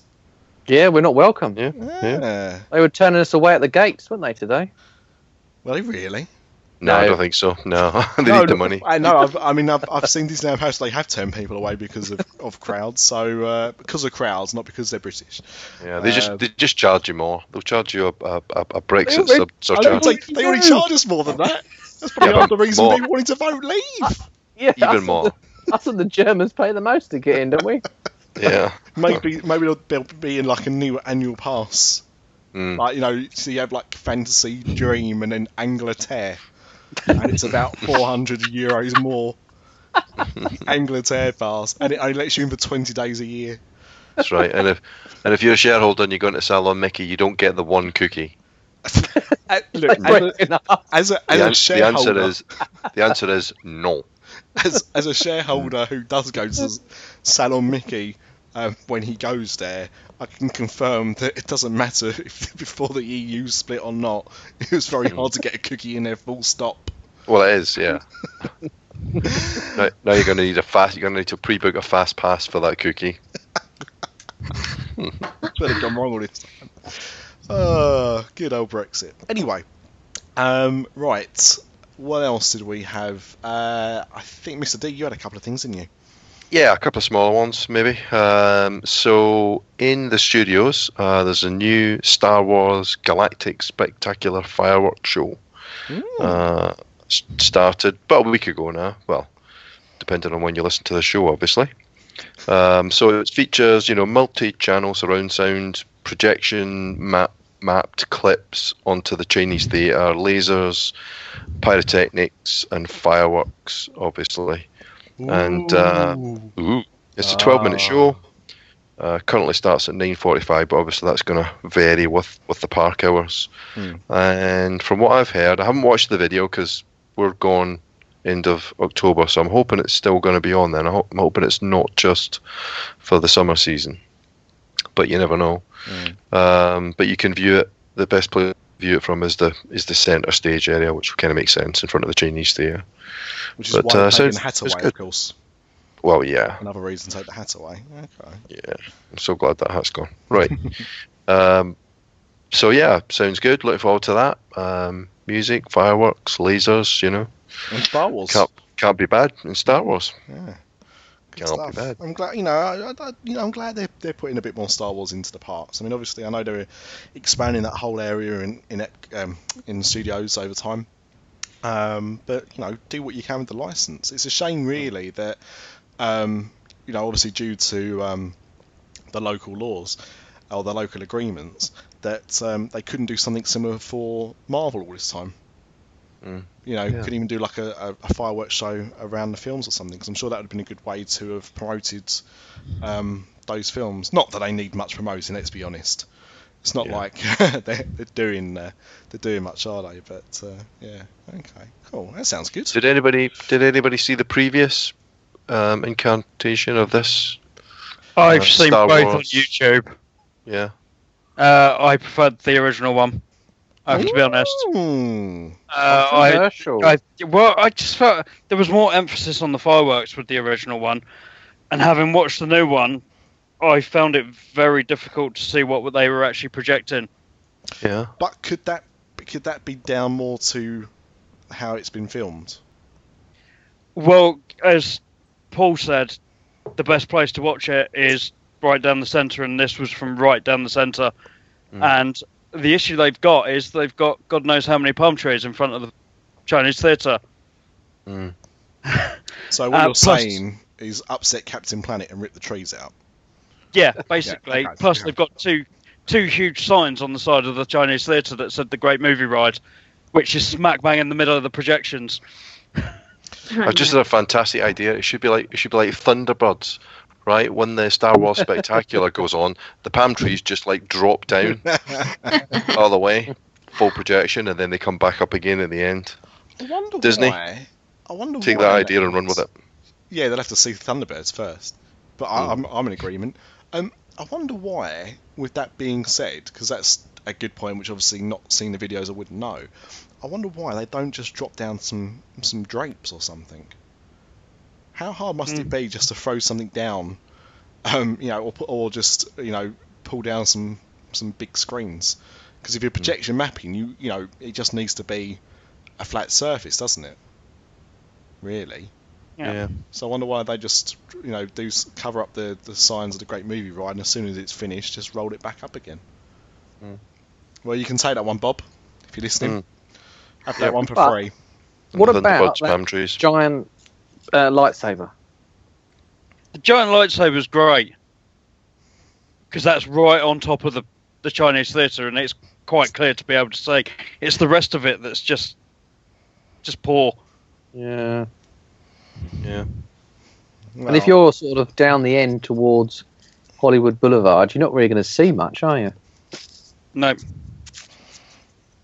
Yeah, we're not welcome. Yeah. Yeah. They were turning us away at the gates, weren't they today? Well, really? No, I don't think so. No, they No, need the money. I know. I've, I mean, I've, I've seen Disneyland Paris. They have turned people away because of, of crowds. So uh, because of crowds, not because they're British. Yeah, they Uh, just they just charge you more. They'll charge you a a, a, a Brexit They- sub, I surcharge. don't they already charge us more than that. That's probably Yeah, the reason more. people wanting to vote leave. Yeah, Even and more. The, us and the Germans pay the most to get in, don't we? Yeah. Maybe maybe they'll, they'll be in like a new annual pass. Mm. Like you know, so you have like Fantasy Dream and then Angleterre, and it's about 400 euros more. Angleterre pass, and it only lets you in for 20 days a year. That's right. And if and if you're a shareholder and you go into Salon Mickey, you don't get the one cookie. Look, as a, Breaking as a, as The, a an- the answer is the answer is no. as, as a shareholder who does go to Salon Mickey um, when he goes there, I can confirm that it doesn't matter if before the EU split or not. It was very hard to get a cookie in there. Full stop. Well, it is, yeah. now, now you're going to need a fast. You're going to need to pre-book a fast pass for that cookie. They've gone wrong all this time. Oh, good old Brexit. Anyway, um, right. What else did we have? Uh, I think Mr. D, you had a couple of things, didn't you? Yeah, a couple of smaller ones, maybe. Um, so, in the studios, uh, there's a new Star Wars Galactic Spectacular Fireworks show. Uh, started about a week ago now. Well, depending on when you listen to the show, obviously. Um, so it features, you know, multi-channel surround sound, projection, map, mapped clips onto the Chinese theatre, lasers, pyrotechnics, and fireworks, obviously. And, uh, Ooh. It's a 12-minute Ah. show. Uh, currently starts at 9:45, but obviously that's going to vary with with the park hours. Hmm. And from what I've heard, I haven't watched the video because we're gone end of October, so I'm hoping it's still going to be on. Then I hope, I'm hoping it's not just for the summer season, but you never know. Hmm. Um, but you can view it. The best place view it from is the is the centre stage area, which kind of makes sense in front of the Chinese theatre. Which is But, why uh, they're so taking it's- the hat it's away, good. of course. Well, yeah, Another reason to take the hat away. Okay. Yeah, I'm so glad that hat's gone. Right. um, so yeah, sounds good. Looking forward to that. Um, music, fireworks, lasers. You know, And Star Wars. can't can't be bad in Star Wars. Yeah. Good Can't stuff. be bad. I'm glad, you know, I, I, you know, I'm glad they're they're putting a bit more Star Wars into the parks. I mean, obviously, I know they're expanding that whole area in in um, in studios over time. Um, but you know, do what you can with the license. It's a shame, really, that um, you know, obviously due to um, the local laws or the local agreements, that um, they couldn't do something similar for Marvel all this time. Mm. You know, Yeah. couldn't even do like a, a, a fireworks show around the films or something. Because I'm sure that would have been a good way to have promoted um, those films. Not that they need much promoting. Let's be honest. It's not Yeah. like they're, they're doing uh, they're doing much, are they? But uh, yeah, okay, cool. That sounds good. Did anybody did anybody see the previous um, incantation of this? I've Uh, seen Star both on YouTube. Yeah. Uh, I preferred the original one. I have to be honest. Hmm. Uh, I, I well, I just felt there was more emphasis on the fireworks with the original one, and having watched the new one, I found it very difficult to see what they were actually projecting. Yeah. But could that could that be down more to how it's been filmed? Well, as Paul said, the best place to watch it is right down the centre, and this was from right down the centre. Mm. And the issue they've got is they've got God knows how many palm trees in front of the Chinese theatre. Mm. So what Uh, you're plus- saying is upset Captain Planet and rip the trees out. Yeah, basically. okay, Plus, yeah. they've got two two huge signs on the side of the Chinese theatre that said "the Great Movie Ride," which is smack bang in the middle of the projections. I've just had a fantastic idea. It should be like it should be like Thunderbirds, right? When the Star Wars Spectacular goes on, the palm trees just like drop down all the way, full projection, and then they come back up again at the end. I wonder Disney, why. I wonder Take why that idea and run with it. Yeah, they'll have to see Thunderbirds first. But I, I'm, I'm in agreement. Um, I wonder why, with that being said, because that's a good point, which obviously not seeing the videos I wouldn't know. I wonder why they don't just drop down some some drapes or something. How hard must it Mm. be just to throw something down, um, you know, or put, or just you know pull down some some big screens? Because if you're projection mapping, you you know it just needs to be a flat surface, doesn't it? Really. Yeah. So I wonder why they just, you know, do cover up the, the signs of the Great Movie Ride, and as soon as it's finished, just roll it back up again. Mm. Well, you can take that one, Bob, if you're listening. Mm. Have Yeah. that one for But- free. What about Thunderbirds, that trees? giant uh, lightsaber? The giant lightsaber is great because that's right on top of the the Chinese theatre, and it's quite clear to be able to say it's the rest of it that's just just poor. Yeah. Yeah. And if you're sort of down the end towards Hollywood Boulevard, you're not really going to see much, are you? No,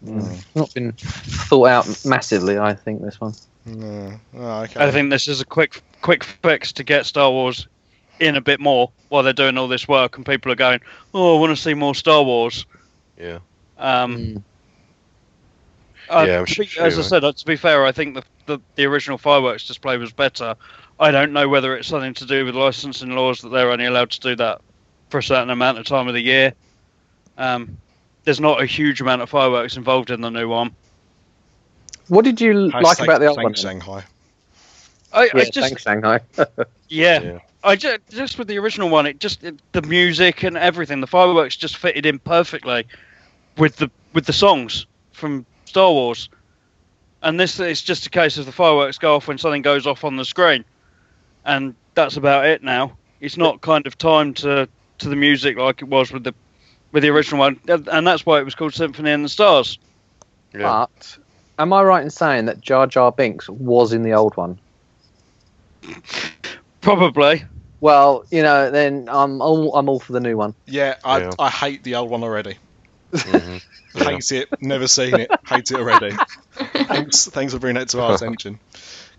Mm. Not been thought out massively, I think, this one. No. Oh, okay. I think this is a quick quick fix to get Star Wars in a bit more while they're doing all this work, and people are going, "Oh, I want to see more Star Wars." Yeah. Um, Mm. Uh, Yeah, I'm to su- be- as I sure. said, uh, to be fair, I think the, the the original fireworks display was better. I don't know whether it's something to do with licensing laws that they're only allowed to do that for a certain amount of time of the year. Um, there's not a huge amount of fireworks involved in the new one. What did you like Hashtag about the old one? thanks, Shanghai. I, Yeah, I just thanks, Shanghai. yeah, Yeah. I just just with the original one, it just it, the music and everything, the fireworks just fitted in perfectly with the with the songs from Star Wars. And this is just a case of the fireworks go off when something goes off on the screen, and that's about it now. It's not kind of timed to to the music like it was with the with the original one, and that's why it was called Symphony in the Stars. Yeah. But am I right in saying that Jar Jar Binks was in the old one? Probably. Well, you know, then I'm all, I'm all for the new one. Yeah, I, Yeah. I hate the old one already. Mhm. Yeah. Hate it. Never seen it. Hate it already. thanks, thanks for bringing it to our attention.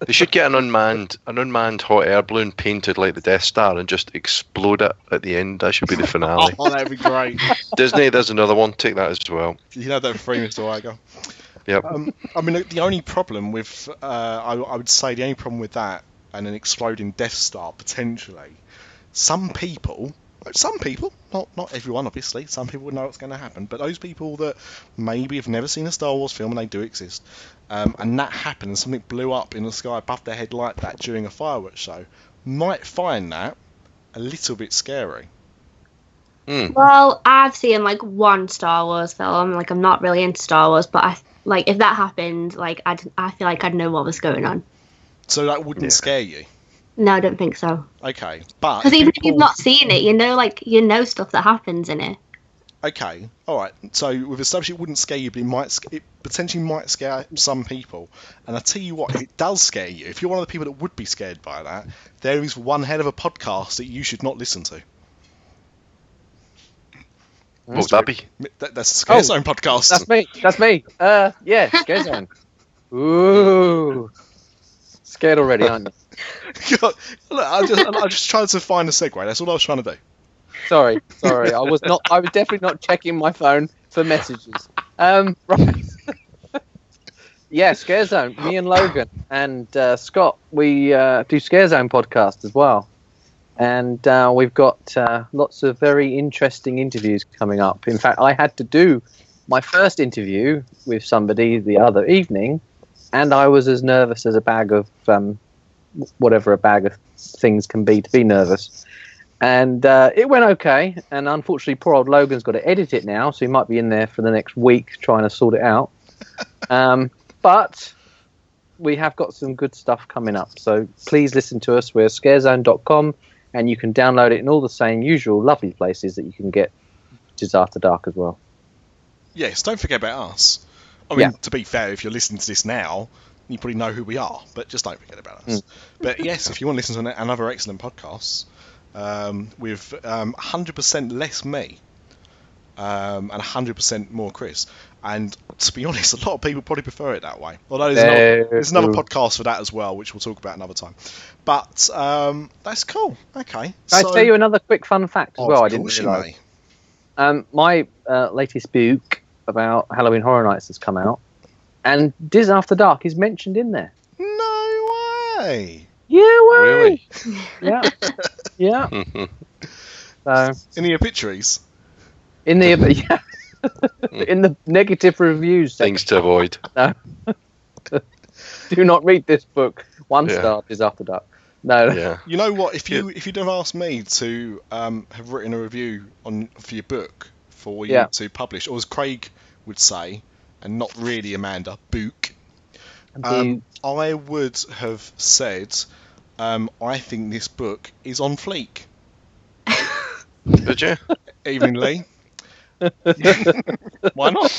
They should get an unmanned an unmanned hot air balloon painted like the Death Star and just explode it at the end. That should be the finale. Oh, that'd be great. Disney, there's another one. Take that as well. You know that for free, Mr. Iger. Yep. Um, I mean, the only problem with, uh, I, I would say, the only problem with that and an exploding Death Star potentially, some people, some people, not not everyone, obviously, some people would know what's going to happen, but those people that maybe have never seen a Star Wars film and they do exist, um, and that happened and something blew up in the sky above their head like that during a fireworks show, might find that a little bit scary. Mm. Well, I've seen like one Star Wars film. Like, I'm not really into Star Wars, but I like if that happened, like I'd, I feel like I'd know what was going on. So that wouldn't Yeah. scare you. No, I don't think so. Okay, but Because even if you've not seen it, you know, like you know stuff that happens in it. Okay, all right. So we've established it wouldn't scare you, but it might, it potentially might scare some people. And I tell you what, if it does scare you, if you're one of the people that would be scared by that, there is one hell of a podcast that you should not listen to. What would that be? That, that's a Scare Oh, Zone podcast. That's me. That's me. Uh, yeah, Scare Zone. Ooh, scared already, aren't you? Look, I just, I just tried to find a segue. That's all I was trying to do. Sorry, sorry. I was not. I was definitely not checking my phone for messages. Um, right. yeah, Scare Zone. Me and Logan and uh, Scott. We uh, do Scare Zone podcast as well, and uh, we've got uh, lots of very interesting interviews coming up. In fact, I had to do my first interview with somebody the other evening, and I was as nervous as a bag of um, whatever a bag of things can be to be nervous. And uh, it went okay, and unfortunately, poor old Logan's got to edit it now, so he might be in there for the next week trying to sort it out. Um, but we have got some good stuff coming up, so please listen to us. We're scarezone.com, and you can download it in all the same usual lovely places that you can get Dis After Dark as well. Yes, don't forget about us. I mean, Yeah. to be fair, if you're listening to this now, you probably know who we are, but just don't forget about us. But yes, if you want to listen to another excellent podcast um, with um, 100% less me um, and 100% more Chris, and to be honest, a lot of people probably prefer it that way. Although there's, another, there's another podcast for that as well, which we'll talk about another time. But um, that's cool. Okay. Can I tell you another quick fun fact as Oh, well? I didn't course you realise. may. Um, my uh, latest book about Halloween Horror Nights has come out, and Dis After Dark is mentioned in there. No way. Yeah, way. Really? Yeah, yeah. So In the obituaries. in the yeah, in the negative reviews section, Things to avoid. No. do not read this book. One Yeah. star is After Dark. No, Yeah. You know what? If you if you'd have asked me to um, have written a review on for your book for you Yeah. to publish, or as Craig would say, and not really Amanda, book, um, I would have said, um, I think this book is on fleek. Did you? Evening, Lee. Why not?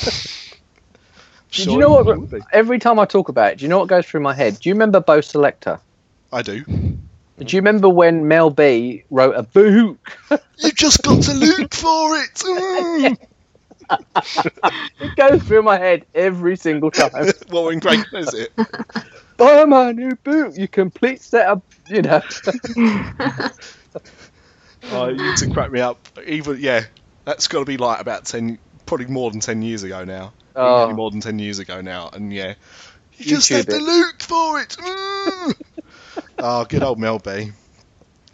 Do Sure you know what? Every time I talk about it, do you know what goes through my head? Do you remember Bo' Selecta? I do. Do you remember when Mel B wrote a book? You just got to look for it. Mm. It goes through my head every single time. well, when Craig says it, Buy my new boot, you complete set of, you know. Oh, you used to crack me up. Even yeah, that's got to be like about ten, probably more than ten years ago now. Oh. Easily more than ten years ago now, and yeah, you just YouTube have to it. look for it. Mm. oh, good old Mel B.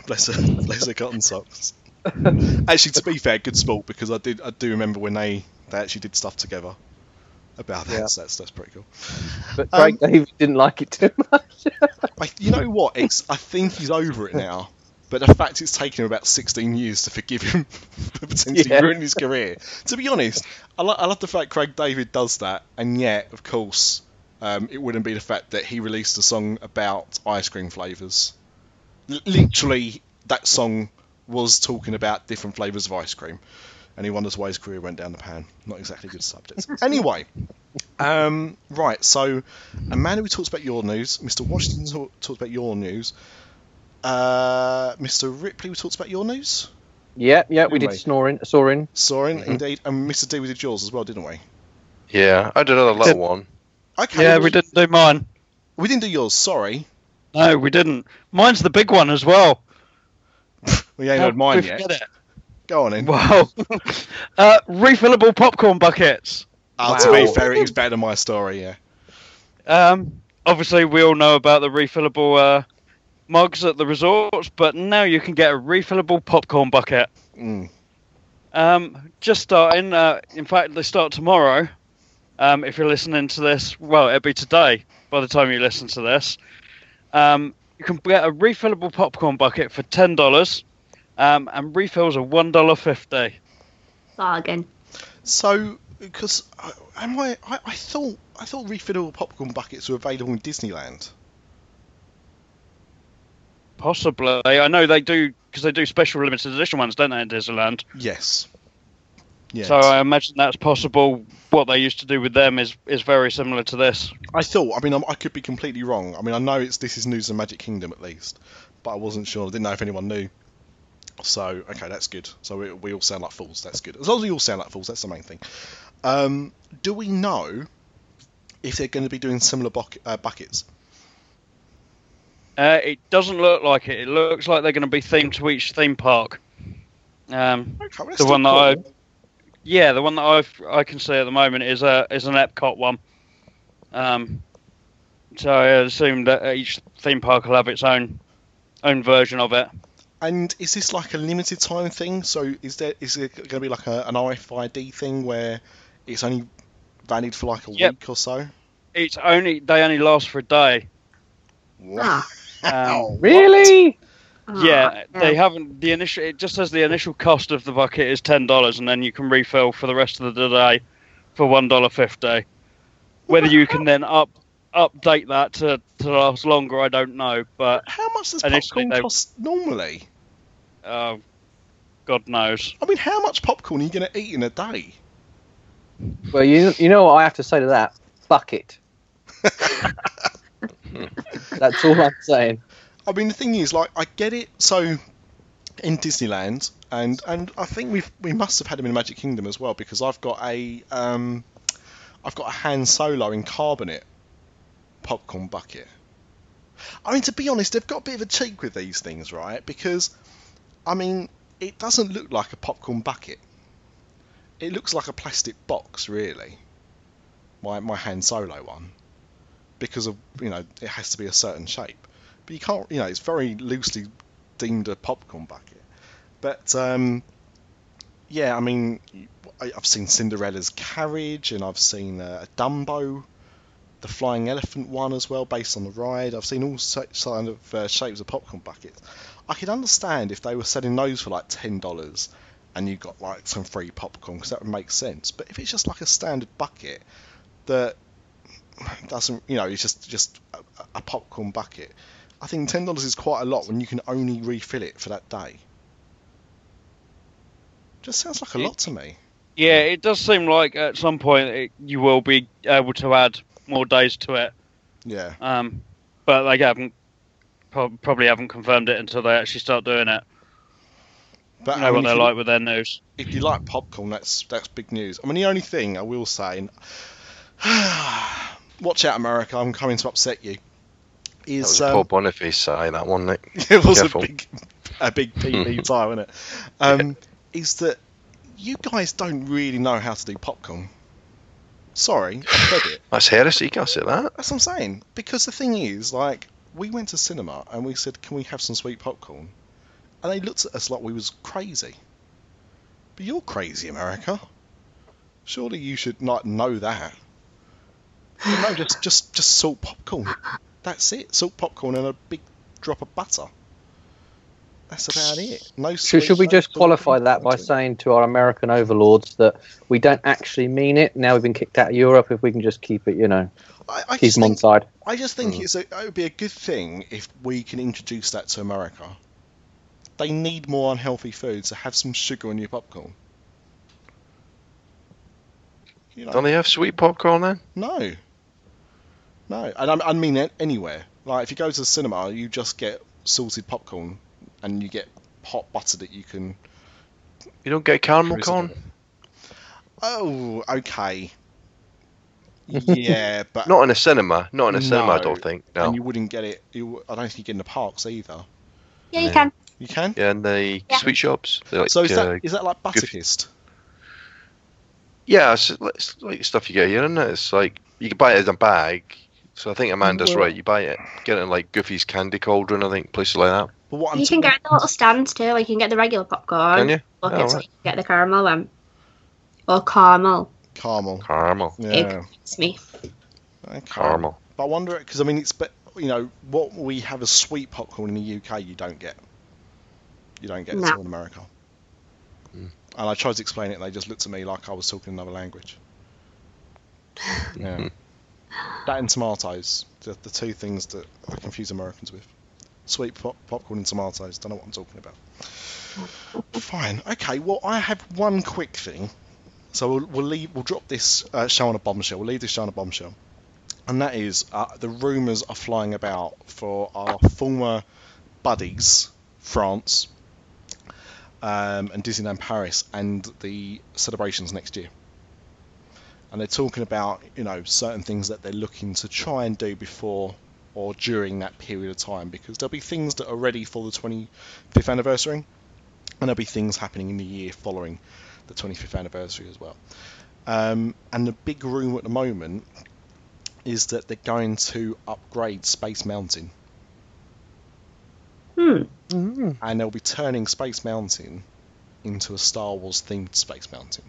Bless her, bless her cotton socks. actually, to be fair, good sport because I did, I do remember when they they actually did stuff together about that. Yeah. So that's that's pretty cool. But Craig Um, David didn't like it too much. I, you know what? It's I think he's over it now. But the fact it's taken him about 16 years to forgive him for potentially Yeah. ruining his career. To be honest, I, lo- I love the fact Craig David does that, and yet, of course, um, it wouldn't be the fact that he released a song about ice cream flavours. L- literally, that song was talking about different flavours of ice cream, and he wonders why his career went down the pan. Not exactly good subject. anyway, um, right, so a man who talks about your news. Mr. Washington talk, talked about your news. Uh, Mr. Ripley, we talked about your news. yeah, yeah, we did Anyway. snoring, soaring. Soren, Mm-hmm. indeed, and Mr. D, we did yours as well, didn't we? Yeah, I did another little one. Okay. Yeah, we didn't do mine. We didn't do yours. Sorry, No, we didn't. Mine's the big one as well. we ain't had mine yet. it? Go on in. Wow. uh, refillable popcorn buckets. Uh, To be Wow. fair, it is better than my story. Yeah. Um, obviously, we all know about the refillable uh, mugs at the resorts, but now you can get a refillable popcorn bucket. Mm. Um, just starting. Uh, in fact, they start tomorrow. Um, if you're listening to this, well, it'll be today by the time you listen to this. Um, you can get a refillable popcorn bucket for ten dollars, um, and refills are one dollar fifty. Bargain. So, because uh, am I, I? I thought I thought refillable popcorn buckets were available in Disneyland. Possibly, I know they do because they do special limited edition ones, don't they, in Disneyland? Yes. Yeah. So I imagine that's possible. What they used to do with them is is very similar to this. I thought. I mean, I'm, I could be completely wrong. I mean, I know it's this is news in Magic Kingdom at least, but I wasn't sure. I didn't know if anyone knew. So okay, that's good. So we, we all sound like fools. That's good. As long as we all sound like fools, that's the main thing. Um, do we know if they're going to be doing similar uh, buckets? Uh, it doesn't look like it. It looks like they're going to be themed to each theme park. Um, Okay, well, the one that I, yeah, the one that I I can see at the moment is a is an Epcot one. Um, so I assume that each theme park will have its own own version of it. And is this like a limited time thing? So is there is it going to be like a, an RFID thing where it's only valid for like a Yep. week or so. It's only they only last for a day. Ah. Um, Really? Ah. yeah, they haven't the initial. It just says the initial cost of the bucket is ten dollars, and then you can refill for the rest of the day for one dollar fifty. Whether you can then up update that to, to last longer, I don't know, but How much does popcorn they- cost normally? uh, God knows. I mean, how much popcorn are you going to eat in a day? Well, you you know what I have to say to that? Bucket. That's all I'm saying. I mean, the thing is, like, I get it. So, in Disneyland, and and I think we've we must have had them in Magic Kingdom as well because I've got a um, I've got a Han Solo in carbonite popcorn bucket. I mean, to be honest, they've got a bit of a cheek with these things, right? Because, I mean, it doesn't look like a popcorn bucket. It looks like a plastic box, really. My my Han Solo one, because of you know it has to be a certain shape but you can't, you know, it's very loosely deemed a popcorn bucket. But um, yeah, I mean, I- I've seen Cinderella's carriage, and I've seen uh, a Dumbo, the flying elephant one as well, based on the ride. I've seen all kind of uh, shapes of popcorn buckets. I could understand if they were selling those for like ten dollars, and you got like some free popcorn, because that would make sense. But if it's just like a standard bucket that doesn't, you know, it's just just a, a popcorn bucket. I think ten dollars is quite a lot when you can only refill it for that day. Just sounds like a lot to me. Yeah, it does seem like at some point it, you will be able to add more days to it, Yeah. um, but they haven't probably haven't confirmed it until they actually start doing it. But You know I what they're you, like with their news. if you like popcorn, that's that's big news. I mean, the only thing I will say, and watch out, America, I'm coming to upset you. That Is was a um, Paul Boniface sigh, that one, Nick. it was Careful. a big, a big PB tie, wasn't it? Um, Is that you guys don't really know how to do popcorn? Sorry, I said it. That's heresy, can't say that. That's what I'm saying. Because the thing is, like, we went to cinema and we said, "Can we have some sweet popcorn?" And they looked at us like we was crazy. But you're crazy, America. Surely you should not know that. But no, just just just salt popcorn. That's it. Salt popcorn and a big drop of butter. That's about it. No. Should, should we no just qualify that by saying to our American overlords that we don't actually mean it? Now we've been kicked out of Europe. If we can just keep it, you know, I, I keep just them on think, side. I just think Mm. it's a, it would be a good thing if we can introduce that to America. They need more unhealthy foods. So have some sugar in your popcorn. You know, Don't they have sweet popcorn then? no, no, and I, I mean it anywhere. Like if you go to the cinema, you just get salted popcorn, and you get hot butter that you can. You don't get caramel corn? Oh, okay. Yeah, but Not in a cinema. Not in a cinema, I don't think. and you wouldn't get it. You, I don't think you get it in the parks either. Yeah, you Yeah. can. You can. Yeah, in the Yeah. sweet shops. Like, so is uh, that is that like good- Butterkist? Yeah, it's, it's like stuff you get here, isn't it? It's like you can buy it in a bag. So I think Amanda's Well- right. You buy it, get it in like Goofy's Candy Cauldron, I think, places like that. But what I'm You can talking- get the little stands too. Like you can get the regular popcorn. Can you? Buckets, Oh, or right. you can get the caramel one. Or caramel. caramel. Caramel. Yeah, It's me. okay. Caramel. But I wonder because I mean it's but you know what we have as sweet popcorn in the UK you don't get. You don't get No. at all in America. Mm. And I tried to explain it, and they just looked at me like I was talking another language. Yeah. That and tomatoes, the, the two things that I confuse Americans with. Sweet pop- popcorn and tomatoes. Don't know what I'm talking about. Fine. Okay. Well, I have one quick thing. So we'll, we'll leave. We'll drop this uh, show on a bombshell. We'll leave this show on a bombshell, and that is uh, the rumours are flying about for our former buddies, France, um, and Disneyland Paris, and the celebrations next year. And they're talking about you know certain things that they're looking to try and do before or during that period of time because there'll be things that are ready for the 25th anniversary, and there'll be things happening in the year following the 25th anniversary as well. Um, and the big rumour at the moment is that they're going to upgrade Space Mountain, Hmm. and they'll be turning Space Mountain into a Star Wars themed Space Mountain.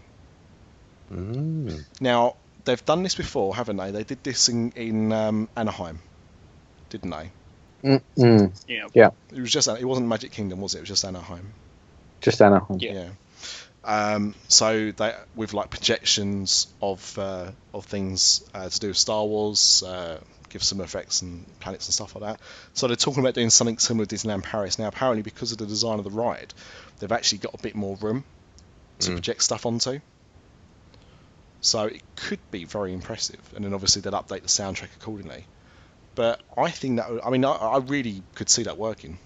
Mm. Now they've done this before, haven't they? They did this in in um, Anaheim, didn't they? Mm-mm. Yeah. It was just it wasn't Magic Kingdom, was it? It was just Anaheim. Just Anaheim. Yeah. Um, so they with like projections of uh, of things uh, to do with Star Wars, uh, give some effects and planets and stuff like that. So they're talking about doing something similar to Disneyland Paris. Now apparently because of the design of the ride, they've actually got a bit more room to Mm. project stuff onto. So it could be very impressive, and then obviously they'll update the soundtrack accordingly. But I think that I mean I, I really could see that working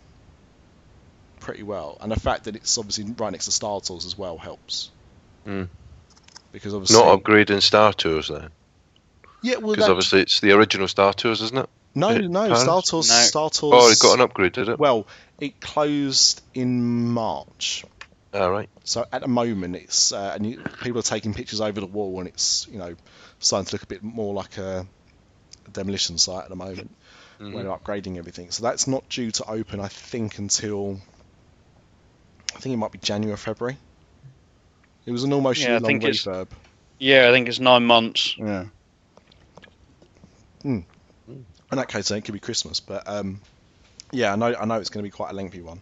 pretty well, and the fact that it's obviously right next to Star Tours as well helps. Mm. Because obviously, Not upgrading Star Tours then, yeah, well, because obviously it's the original Star Tours, isn't it? no, it no, Paris? Star Tours, No. Star Tours. Oh, it got an upgrade, did it? Well, it closed in March, All right. so at the moment it's uh, and you, people are taking pictures over the wall, and it's you know starting to look a bit more like a, a demolition site at the moment. Mhm. where they're upgrading everything. So that's not due to open, I think, until I think it might be January or February. It was an almost Yeah, year long refurb. Yeah, I think it's nine months. Yeah. Hmm. In that case, it could be Christmas, but um, yeah, I know I know it's going to be quite a lengthy one.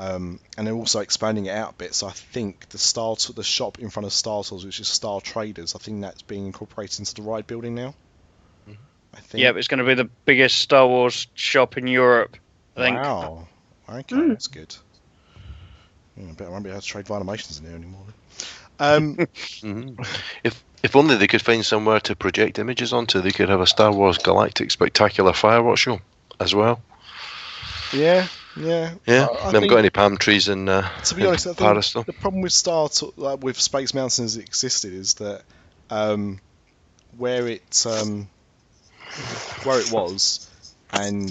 Um, and they're also expanding it out a bit. So I think the Star the shop in front of Star Tours, which is Star Traders, I think that's being incorporated into the ride building now. Mhm. I think. Yeah, it's going to be the biggest Star Wars shop in Europe. I think. Wow. Okay, Mm. that's good. Yeah, I bet I won't be able to trade Vinylmations in there anymore. Then. Um, Mhm. If if only they could find somewhere to project images onto, they could have a Star Wars Galactic Spectacular fireworks show as well. yeah, yeah. Yeah, I, I haven't think- got any palm trees in, uh, To be in honest, I Paris though. the problem with Star like with Space Mountain as it existed is that um, where it um, where it was and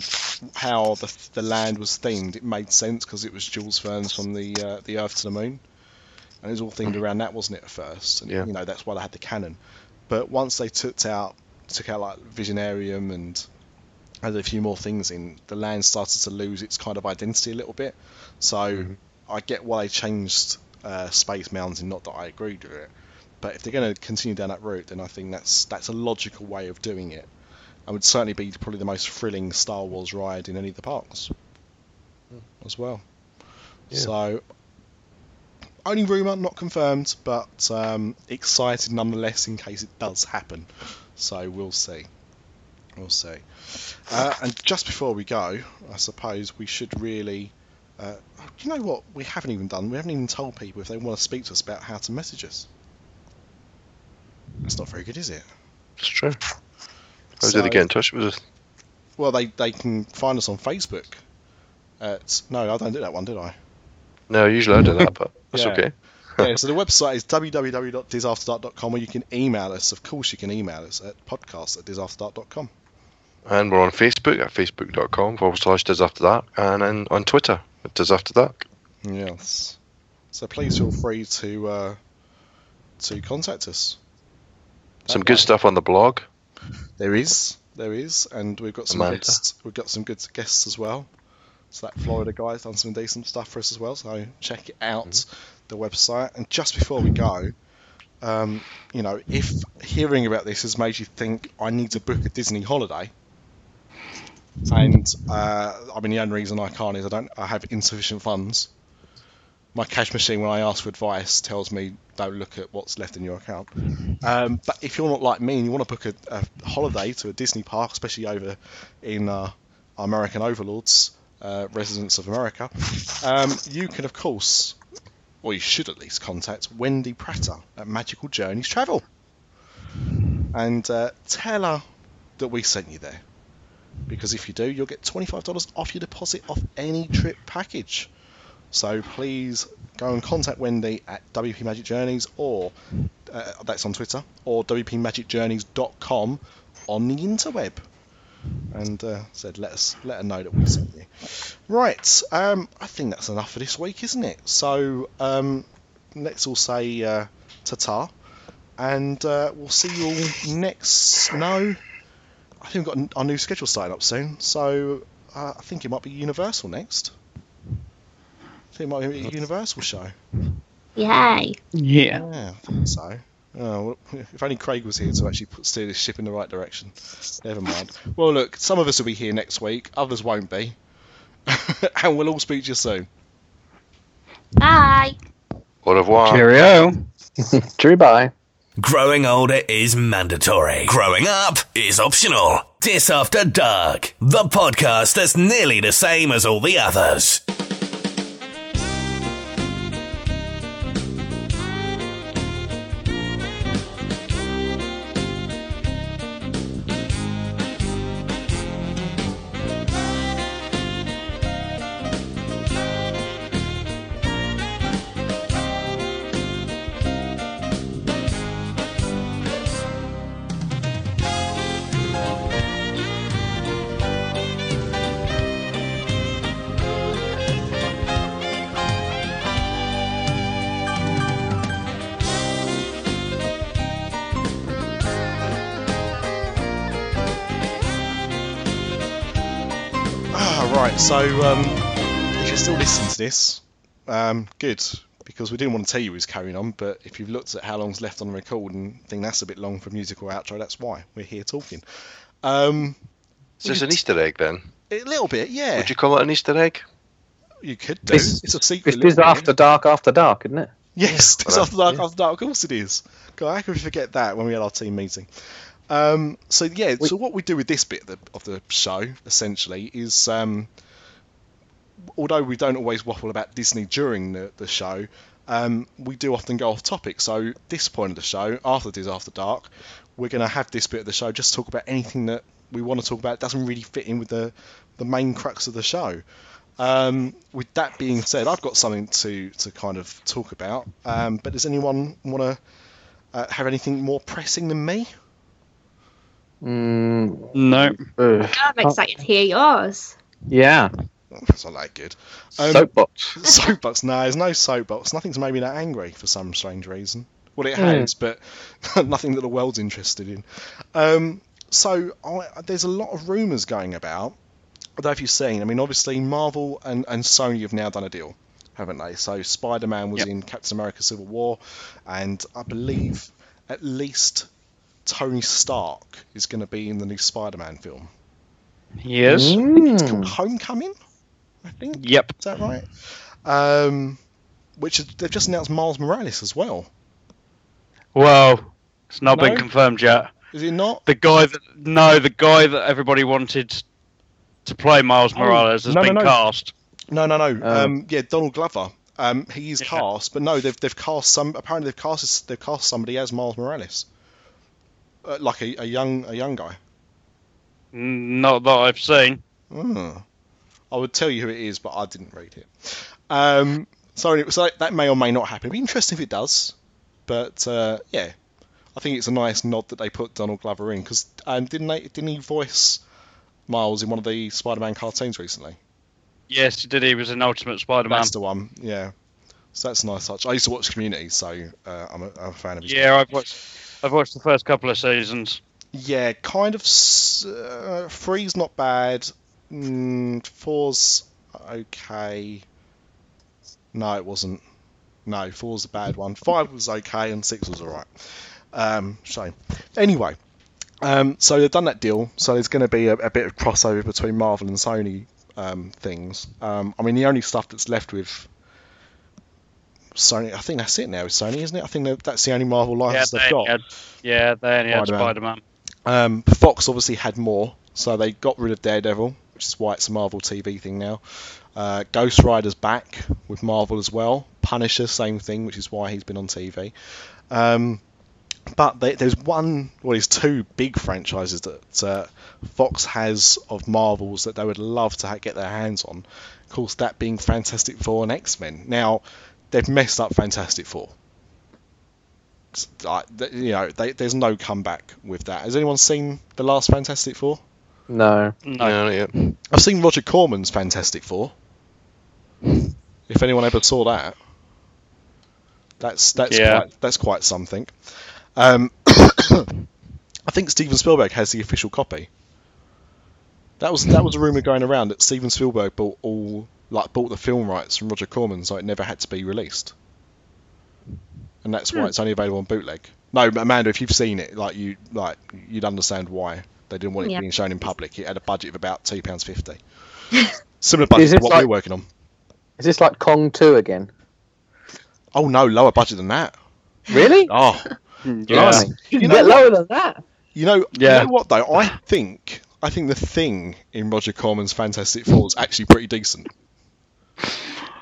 how the the land was themed, it made sense because it was Jules Verne's from the uh, the Earth to the Moon, and it was all themed around that, wasn't it at first? And Yeah. you know that's why they had the cannon. But once they took out took out like Visionarium and added a few more things in, the land started to lose its kind of identity a little bit. So Mhm. I get why they changed uh, Space Mountain. Not that I agreed with it, but if they're going to continue down that route, then I think that's that's a logical way of doing it. And would certainly be probably the most thrilling Star Wars ride in any of the parks as well. Yeah. So only rumor, not confirmed, but um, excited nonetheless in case it does happen. So we'll see. We'll see. Uh, and just before we go, I suppose we should really. Uh, you know what? We haven't even done. We haven't even told people if they want to speak to us about how to message us. That's not very good, is it? It's true. How So- did they get in touch with us? Well, they, they can find us on Facebook. At, no, I don't do that one, did I? No, usually I do that, but that's Yeah. okay. yeah, so the website is www.disafterdark.com, or you can email us. Of course, you can email us at podcast at disafterdark.com. And we're on Facebook at facebook.com forward slash Dis After Dark, and then on Twitter at Dis After Dark. Yes. So please feel free to uh, to contact us. Some That good stuff on the blog. There is, there is, and we've got some Amanda. guests. We've got some good guests as well. So that Florida guy's done some decent stuff for us as well. So check it out, the website. And just before we go, um, you know, if hearing about this has made you think I need to book a Disney holiday, and uh, I mean the only reason I can't is I don't, I have insufficient funds. My cash machine, when I ask for advice, tells me don't look at what's left in your account. Um, but if you're not like me and you want to book a, a holiday to a Disney park, especially over in uh, American overlords, uh, residents of America, um, you can of course, or you should at least contact Wendy Pratter at Magical Journeys Travel, and uh, tell her that we sent you there. Because if you do, you'll get $25 off your deposit off any trip package. So please go and contact Wendy at WP Magic Journeys or uh, that's on Twitter or WPMagicJourneys.com on the interweb. And uh, said let us let her know that we sent you. Right, um, I think that's enough for this week, isn't it? So um, let's all say uh, ta-ta, and uh, we'll see you all next. No, I think we've got our new schedule starting up soon. So uh, I think it might be Universal next. I think it might be a Universal show. Yay. Yeah. Yeah, I think so. Oh, well, if only Craig was here to actually put, steer this ship in the right direction. Never mind. Well, look, some of us will be here next week, others won't be. and we'll all speak to you soon. Bye. Au revoir. Cheerio. True bye. Growing older is mandatory. Growing up is optional. Dis After Dark, the podcast that's nearly the same as all the others. So, um, if you're still listening to this, um, good, because we didn't want to tell you who's carrying on. But if you've looked at how long's left on the record and think that's a bit long for a musical outro, that's why we're here talking. Um, Is this an Easter egg then? a little bit, yeah. Would you call it an Easter egg? You could do. This- it's a secret. This is little bit. after dark, after dark, isn't it? Yes, it's Well, after dark. yeah. After dark, of course it is. God, how could we forget that when we had our team meeting? Um, so yeah, We- so what we do with this bit of the, of the show essentially is, um, although we don't always waffle about Disney during the, the show, um, we do often go off topic. So this point of the show, after this after dark, we're going to have this bit of the show just talk about anything that we want to talk about. It doesn't really fit in with the the main crux of the show. Um, with that being said, I've got something to, to kind of talk about. Um, but does anyone want to uh, have anything more pressing than me? Mm, No. ugh. I'm excited to hear yours. Yeah. That's not that good. Um, Soapbox. soapbox? No, there's no soapbox. Nothing's made me that angry for some strange reason. Well, it Hmm. has, but nothing that the world's interested in. Um, so I, there's a lot of rumours going about. I don't know if you've seen. I mean, obviously Marvel and, and Sony have now done a deal, haven't they? So Spider-Man was Yep. in Captain America: Civil War, and I believe at least Tony Stark is going to be in the new Spider-Man film. Yes. It's Mm. called Homecoming, I think. Yep. Is that right? Um, which is, they've just announced Miles Morales as well. Well, it's not been confirmed yet. Is it not? The guy that no, the guy that everybody wanted to play Miles Oh, Morales has no, no, been no. cast. No, no, no. Oh. Um, yeah, Donald Glover. Um, he is Yeah. cast, but no, they've they've cast some. Apparently, they've cast they've cast somebody as Miles Morales, uh, like a, a young a young guy. Not that I've seen. Hmm. I would tell you who it is, but I didn't read it. Um, so, that may or may not happen. It'd be interesting if it does, but uh, yeah, I think it's a nice nod that they put Donald Glover in because um, didn't they didn't he voice Miles in one of the Spider-Man cartoons recently? Yes, he did. He was an Ultimate Spider-Man. That's the one. Yeah. So that's a nice touch. I used to watch Community, so uh, I'm, a, I'm a fan of his. Yeah, I've watched. I've watched the first couple of seasons. Yeah, kind of. Uh, three's not bad. Mm, four's okay. No, it wasn't. No, four's a bad one. Five was okay, and six was alright. Um, shame. Anyway, um, so they've done that deal. So there's going to be a, a bit of crossover between Marvel and Sony um, things. Um, I mean, the only stuff that's left with Sony, I think that's it now. With Sony, isn't it? I think that- that's the only Marvel Yeah, license they they've got. had, yeah, they only had Spider-Man. Spider-Man. Um, Fox obviously had more, so they got rid of Daredevil, which is why it's a Marvel TV thing now. Uh, Ghost Rider's back with Marvel as well. Punisher, same thing, which is why he's been on TV. Um, but they, there's one, well, there's two big franchises that uh, Fox has of Marvels that they would love to ha- get their hands on. Of course, that being Fantastic Four and X Men. Now, they've messed up Fantastic Four. You know, they, there's no comeback with that. Has anyone seen the last Fantastic Four? No. No. No, yeah. I've seen Roger Corman's Fantastic Four. If anyone ever saw that, that's that's Yeah. quite that's quite something. Um, I think Steven Spielberg has the official copy. That was that was a rumor going around that Steven Spielberg bought all like bought the film rights from Roger Corman, so it never had to be released, and that's why it's only available on bootleg. No, Amanda, if you've seen it, like you like you'd understand why they didn't want it Yeah. being shown in public. It had a budget of about two pounds fifty. Similar budget Is to it what like- we're working on. Is this like Kong 2 again? Oh no, lower budget than that. Really? Oh, hmm. Yeah. Blimey. You, You know get what? lower than that. you know, Yeah. you know what though? I think I think the thing in Roger Corman's Fantastic Four is actually pretty decent.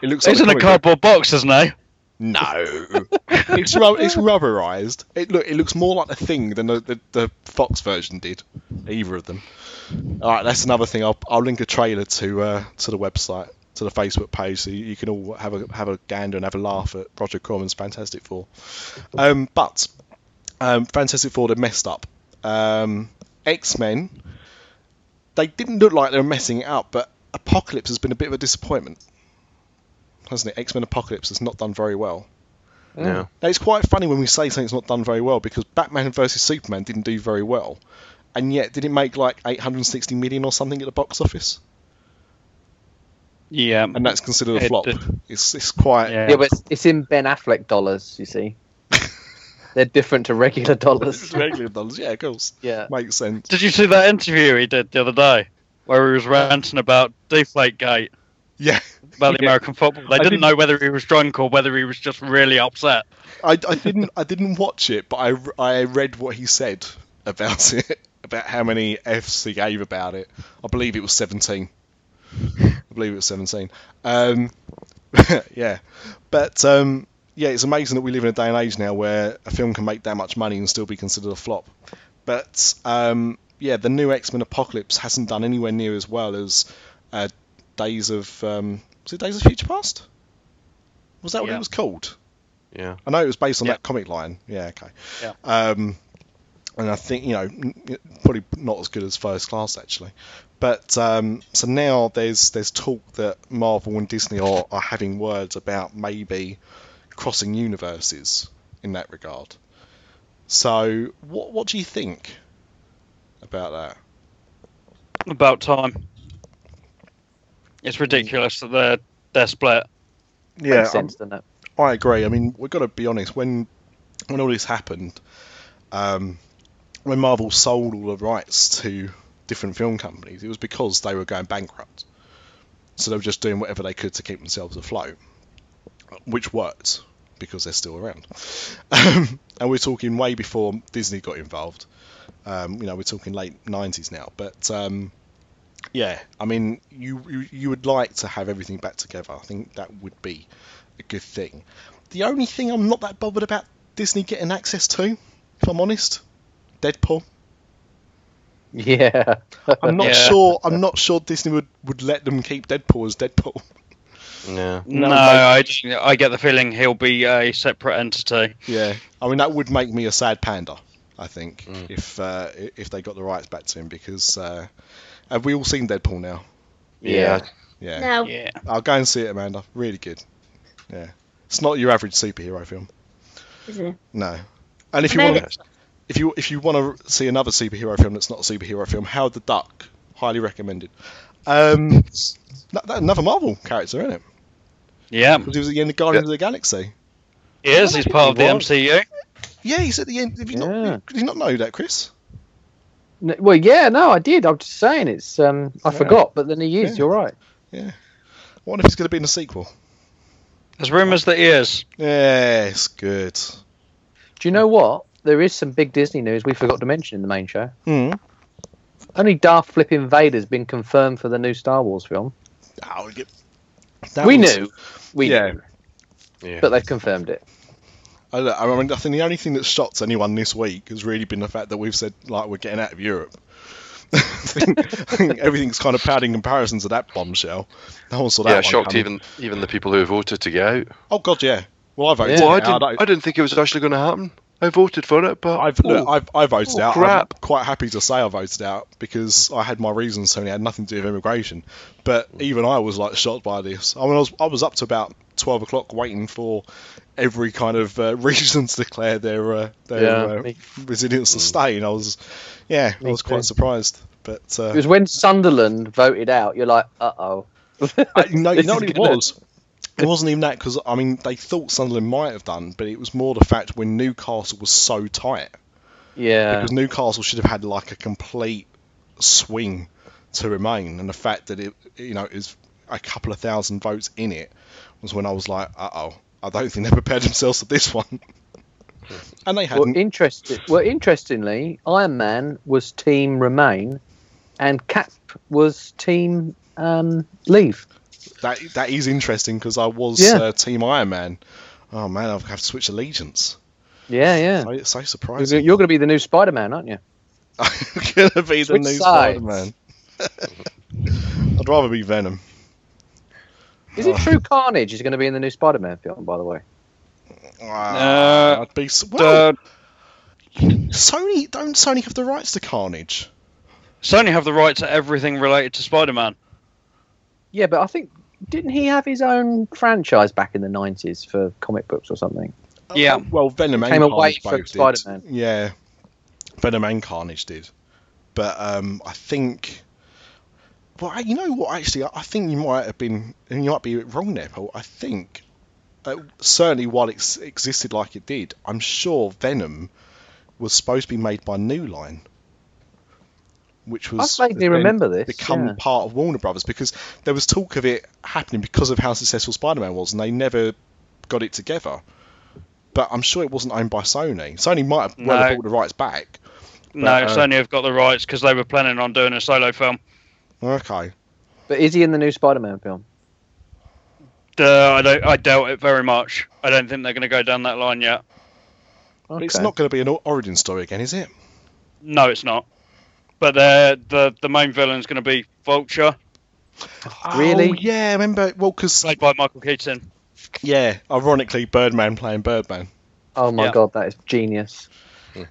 It looks He's like in a comic book. cardboard box, isn't he? No, it's ru- it's rubberized. It look it looks more like the thing than the, the, the Fox version did. Either of them. All right, that's another thing. I'll I'll link a trailer to uh, to the website to the Facebook page so you, you can all have a have a gander and have a laugh at Roger Corman's Fantastic Four. Um, but um, Fantastic Four they messed up. Um, X Men. They didn't look like they were messing it up, but Apocalypse has been a bit of a disappointment, hasn't it? X Men Apocalypse has not done very well. Yeah. Now, it's quite funny when we say something's not done very well because Batman vs Superman didn't do very well, and yet did it make like 860 million or something at the box office? Yeah. And that's considered a It flop. did. It's it's quite Yeah. Yeah, but it's, it's in Ben Affleck dollars, you see. They're different to regular dollars. regular dollars. Yeah, of course, Yeah. makes sense. Did you see that interview he did the other day, where he was ranting about Deflategate Yeah, about the Yeah. American football? They I didn't didn't- know whether he was drunk or whether he was just really upset. I, I didn't I didn't watch it, but I, I read what he said about it, about how many Fs he gave about it. I believe it was 17. I believe it was 17. Um, yeah, but um, yeah, it's amazing that we live in a day and age now where a film can make that much money and still be considered a flop. But um, yeah, the new X Men Apocalypse hasn't done anywhere near as well as uh, Days of um, was it Days of Future Past? Was that what Yeah. it was called? Yeah. I know it was based on Yeah. that comic line. Yeah, okay. Yeah. Um, and I think you know probably not as good as First Class actually, but um, so now there's there's talk that Marvel and Disney are, are having words about maybe crossing universes in that regard. So what what do you think about that? About time. It's ridiculous that they're they're split. Makes sense, doesn't it? I agree. I mean, we've got to be honest. When when all this happened, um, when Marvel sold all the rights to different film companies, it was because they were going bankrupt. So they were just doing whatever they could to keep themselves afloat, which worked because they're still around. Um, and we're talking way before Disney got involved. Um, you know, we're talking late '90s now. But um, yeah, I mean, you, you you would like to have everything back together. I think that would be a good thing. The only thing I'm not that bothered about Disney getting access to, if I'm honest, Deadpool. Yeah. I'm not Yeah. sure. I'm not sure Disney would, would let them keep Deadpool as Deadpool. Yeah. No, mate. I, I get the feeling he'll be a separate entity. Yeah, I mean that would make me a sad panda. I think Mm. if uh, if they got the rights back to him because uh, have we all seen Deadpool now? Yeah. Yeah, No. Yeah. I'll go and see it, Amanda. Really good. Yeah, it's not your average superhero film. Is it? No, and if you No, want, it's- if you if you want to see another superhero film that's not a superhero film, Howard the Duck, highly recommended. Um, that, that- another Marvel character, isn't it? Yeah. Because he was at the end of Guardians of the Galaxy. He is. He's part of the was. MCU. Yeah, he's at the end. Did you, Yeah. not, did you not know that, Chris? N- Well, yeah, no, I did. I'm just saying it's. Um, I Yeah. forgot, but then he is. Yeah. You're right. Yeah. I wonder if he's going to be in the sequel. There's rumours that he is. Yes, good. Do you know what? There is some big Disney news we forgot to mention in the main show. Hmm. Only Darth Flipping Vader's been confirmed for the new Star Wars film. Oh, yeah. We was- knew, we Yeah. knew, Yeah. but they've confirmed it. I, I mean, I think the only thing that's shocked anyone this week has really been the fact that we've said like we're getting out of Europe. I, think, I think everything's kind of padding comparisons comparison to that bombshell. No one saw that. yeah, shocked coming. even even the people who voted to get out. Oh God, yeah. Well, I voted. Yeah. Well, I didn't, I didn't think it was actually going to happen. I voted for it, but I've, look, oh, I've I voted Oh, out. crap. I'm quite happy to say I voted out because I had my reasons, Tony. It had nothing to do with immigration. But even I was like shocked by this. I mean, I was I was up to about twelve o'clock waiting for every kind of uh, region to declare their uh, their Yeah, uh, me- resilience to stay, and I was yeah, I Me was quite too. surprised. But uh, It was when Sunderland voted out. You're like, uh oh. I, you know, you know what it was. It wasn't even that because I mean they thought Sunderland might have done, but it was more the fact when Newcastle was so tight Yeah. because Newcastle should have had like a complete swing to remain, and the fact that it you know is a couple of thousand votes in it was when I was like, uh oh, I don't think they prepared themselves for this one. and they hadn't. interesting. Well, interestingly, Iron Man was Team Remain, and Cap was Team um, Leave. That that is interesting because I was Yeah. uh, Team Iron Man. Oh man, I've have to switch allegiance. Yeah, yeah. So, so You're, surprising. you're going to be the new Spider-Man, aren't you? I'm gonna be the new. Spider-Man. I'd rather be Venom. Is it true Carnage is going to be in the new Spider-Man film? By the way. Ah, Uh, I'd be s- well. Uh, Sony don't Sony have the rights to Carnage? Sony have the rights to everything related to Spider-Man. Yeah, but I think didn't he have his own franchise back in the '90s for comic books or something? Yeah. Well, Venom and Came away Carnage from both. Spider-Man. Yeah, Venom and Carnage did, but um, I think. Well, I- you know what? Actually, I- I think you might have been, and you might be wrong there, Paul. I think uh, certainly while it existed like it did, I'm sure Venom was supposed to be made by New Line, which was I vaguely remember this. become yeah. part of Warner Brothers because there was talk of it happening because of how successful Spider-Man was, and they never got it together. But I'm sure it wasn't owned by Sony. Sony might have well have No. bought the rights back. No, uh, Sony have got the rights because they were planning on doing a solo film. Okay. But is he in the new Spider-Man film? Uh, I don't. I doubt it very much. I don't think they're going to go down that line yet. But it's not going to be an origin story again, is it? No, it's not. But the the the main villain's going to be Vulture, Really? Oh, yeah, remember? Well, because played by Michael Keaton. yeah, ironically, Birdman playing Birdman. Oh my Yeah. god, that is genius.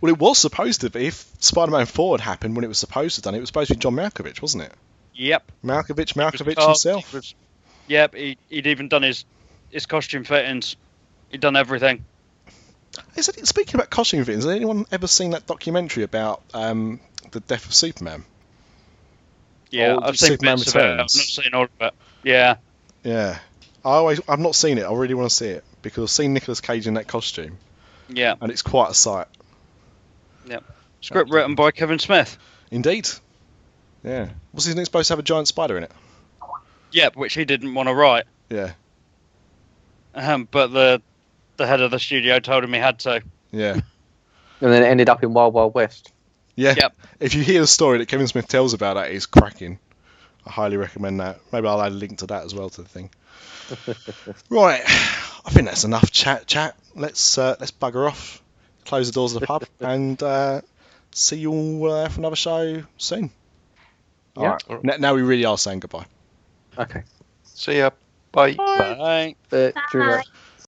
Well, it was supposed to be. If Spider-Man 4 had happened when it was supposed to have done, it was supposed to be John Malkovich, wasn't it? Yep. Malkovich, He was Malkovich cast, himself. he was- yep. He, he'd even done his his costume fittings. He'd done everything. Is it, speaking about costume fittings, has anyone ever seen that documentary about um, the death of Superman? Yeah, I've seen Superman bits of it. I've not seen all of it. Yeah. Yeah, I always I've not seen it. I really want to see it because I've seen Nicolas Cage in that costume, Yeah. and it's quite a sight. Yeah. Script written by Kevin Smith. Indeed. Yeah. Was his name supposed to have a giant spider in it? Yep, which he didn't want to write. Yeah. Um, but the the head of the studio told him he had to. Yeah. And then it ended up in Wild Wild West. Yeah. Yep. If you hear the story that Kevin Smith tells about that, it's cracking. I highly recommend that. Maybe I'll add a link to that as well to the thing. right. I think that's enough chat. Chat. Let's uh, let's bugger off. Close the doors of the pub and uh, see you all uh, for another show soon. All Yeah. right. Now, now we really are saying goodbye. Okay. See ya. Bye. Bye. But, Bye.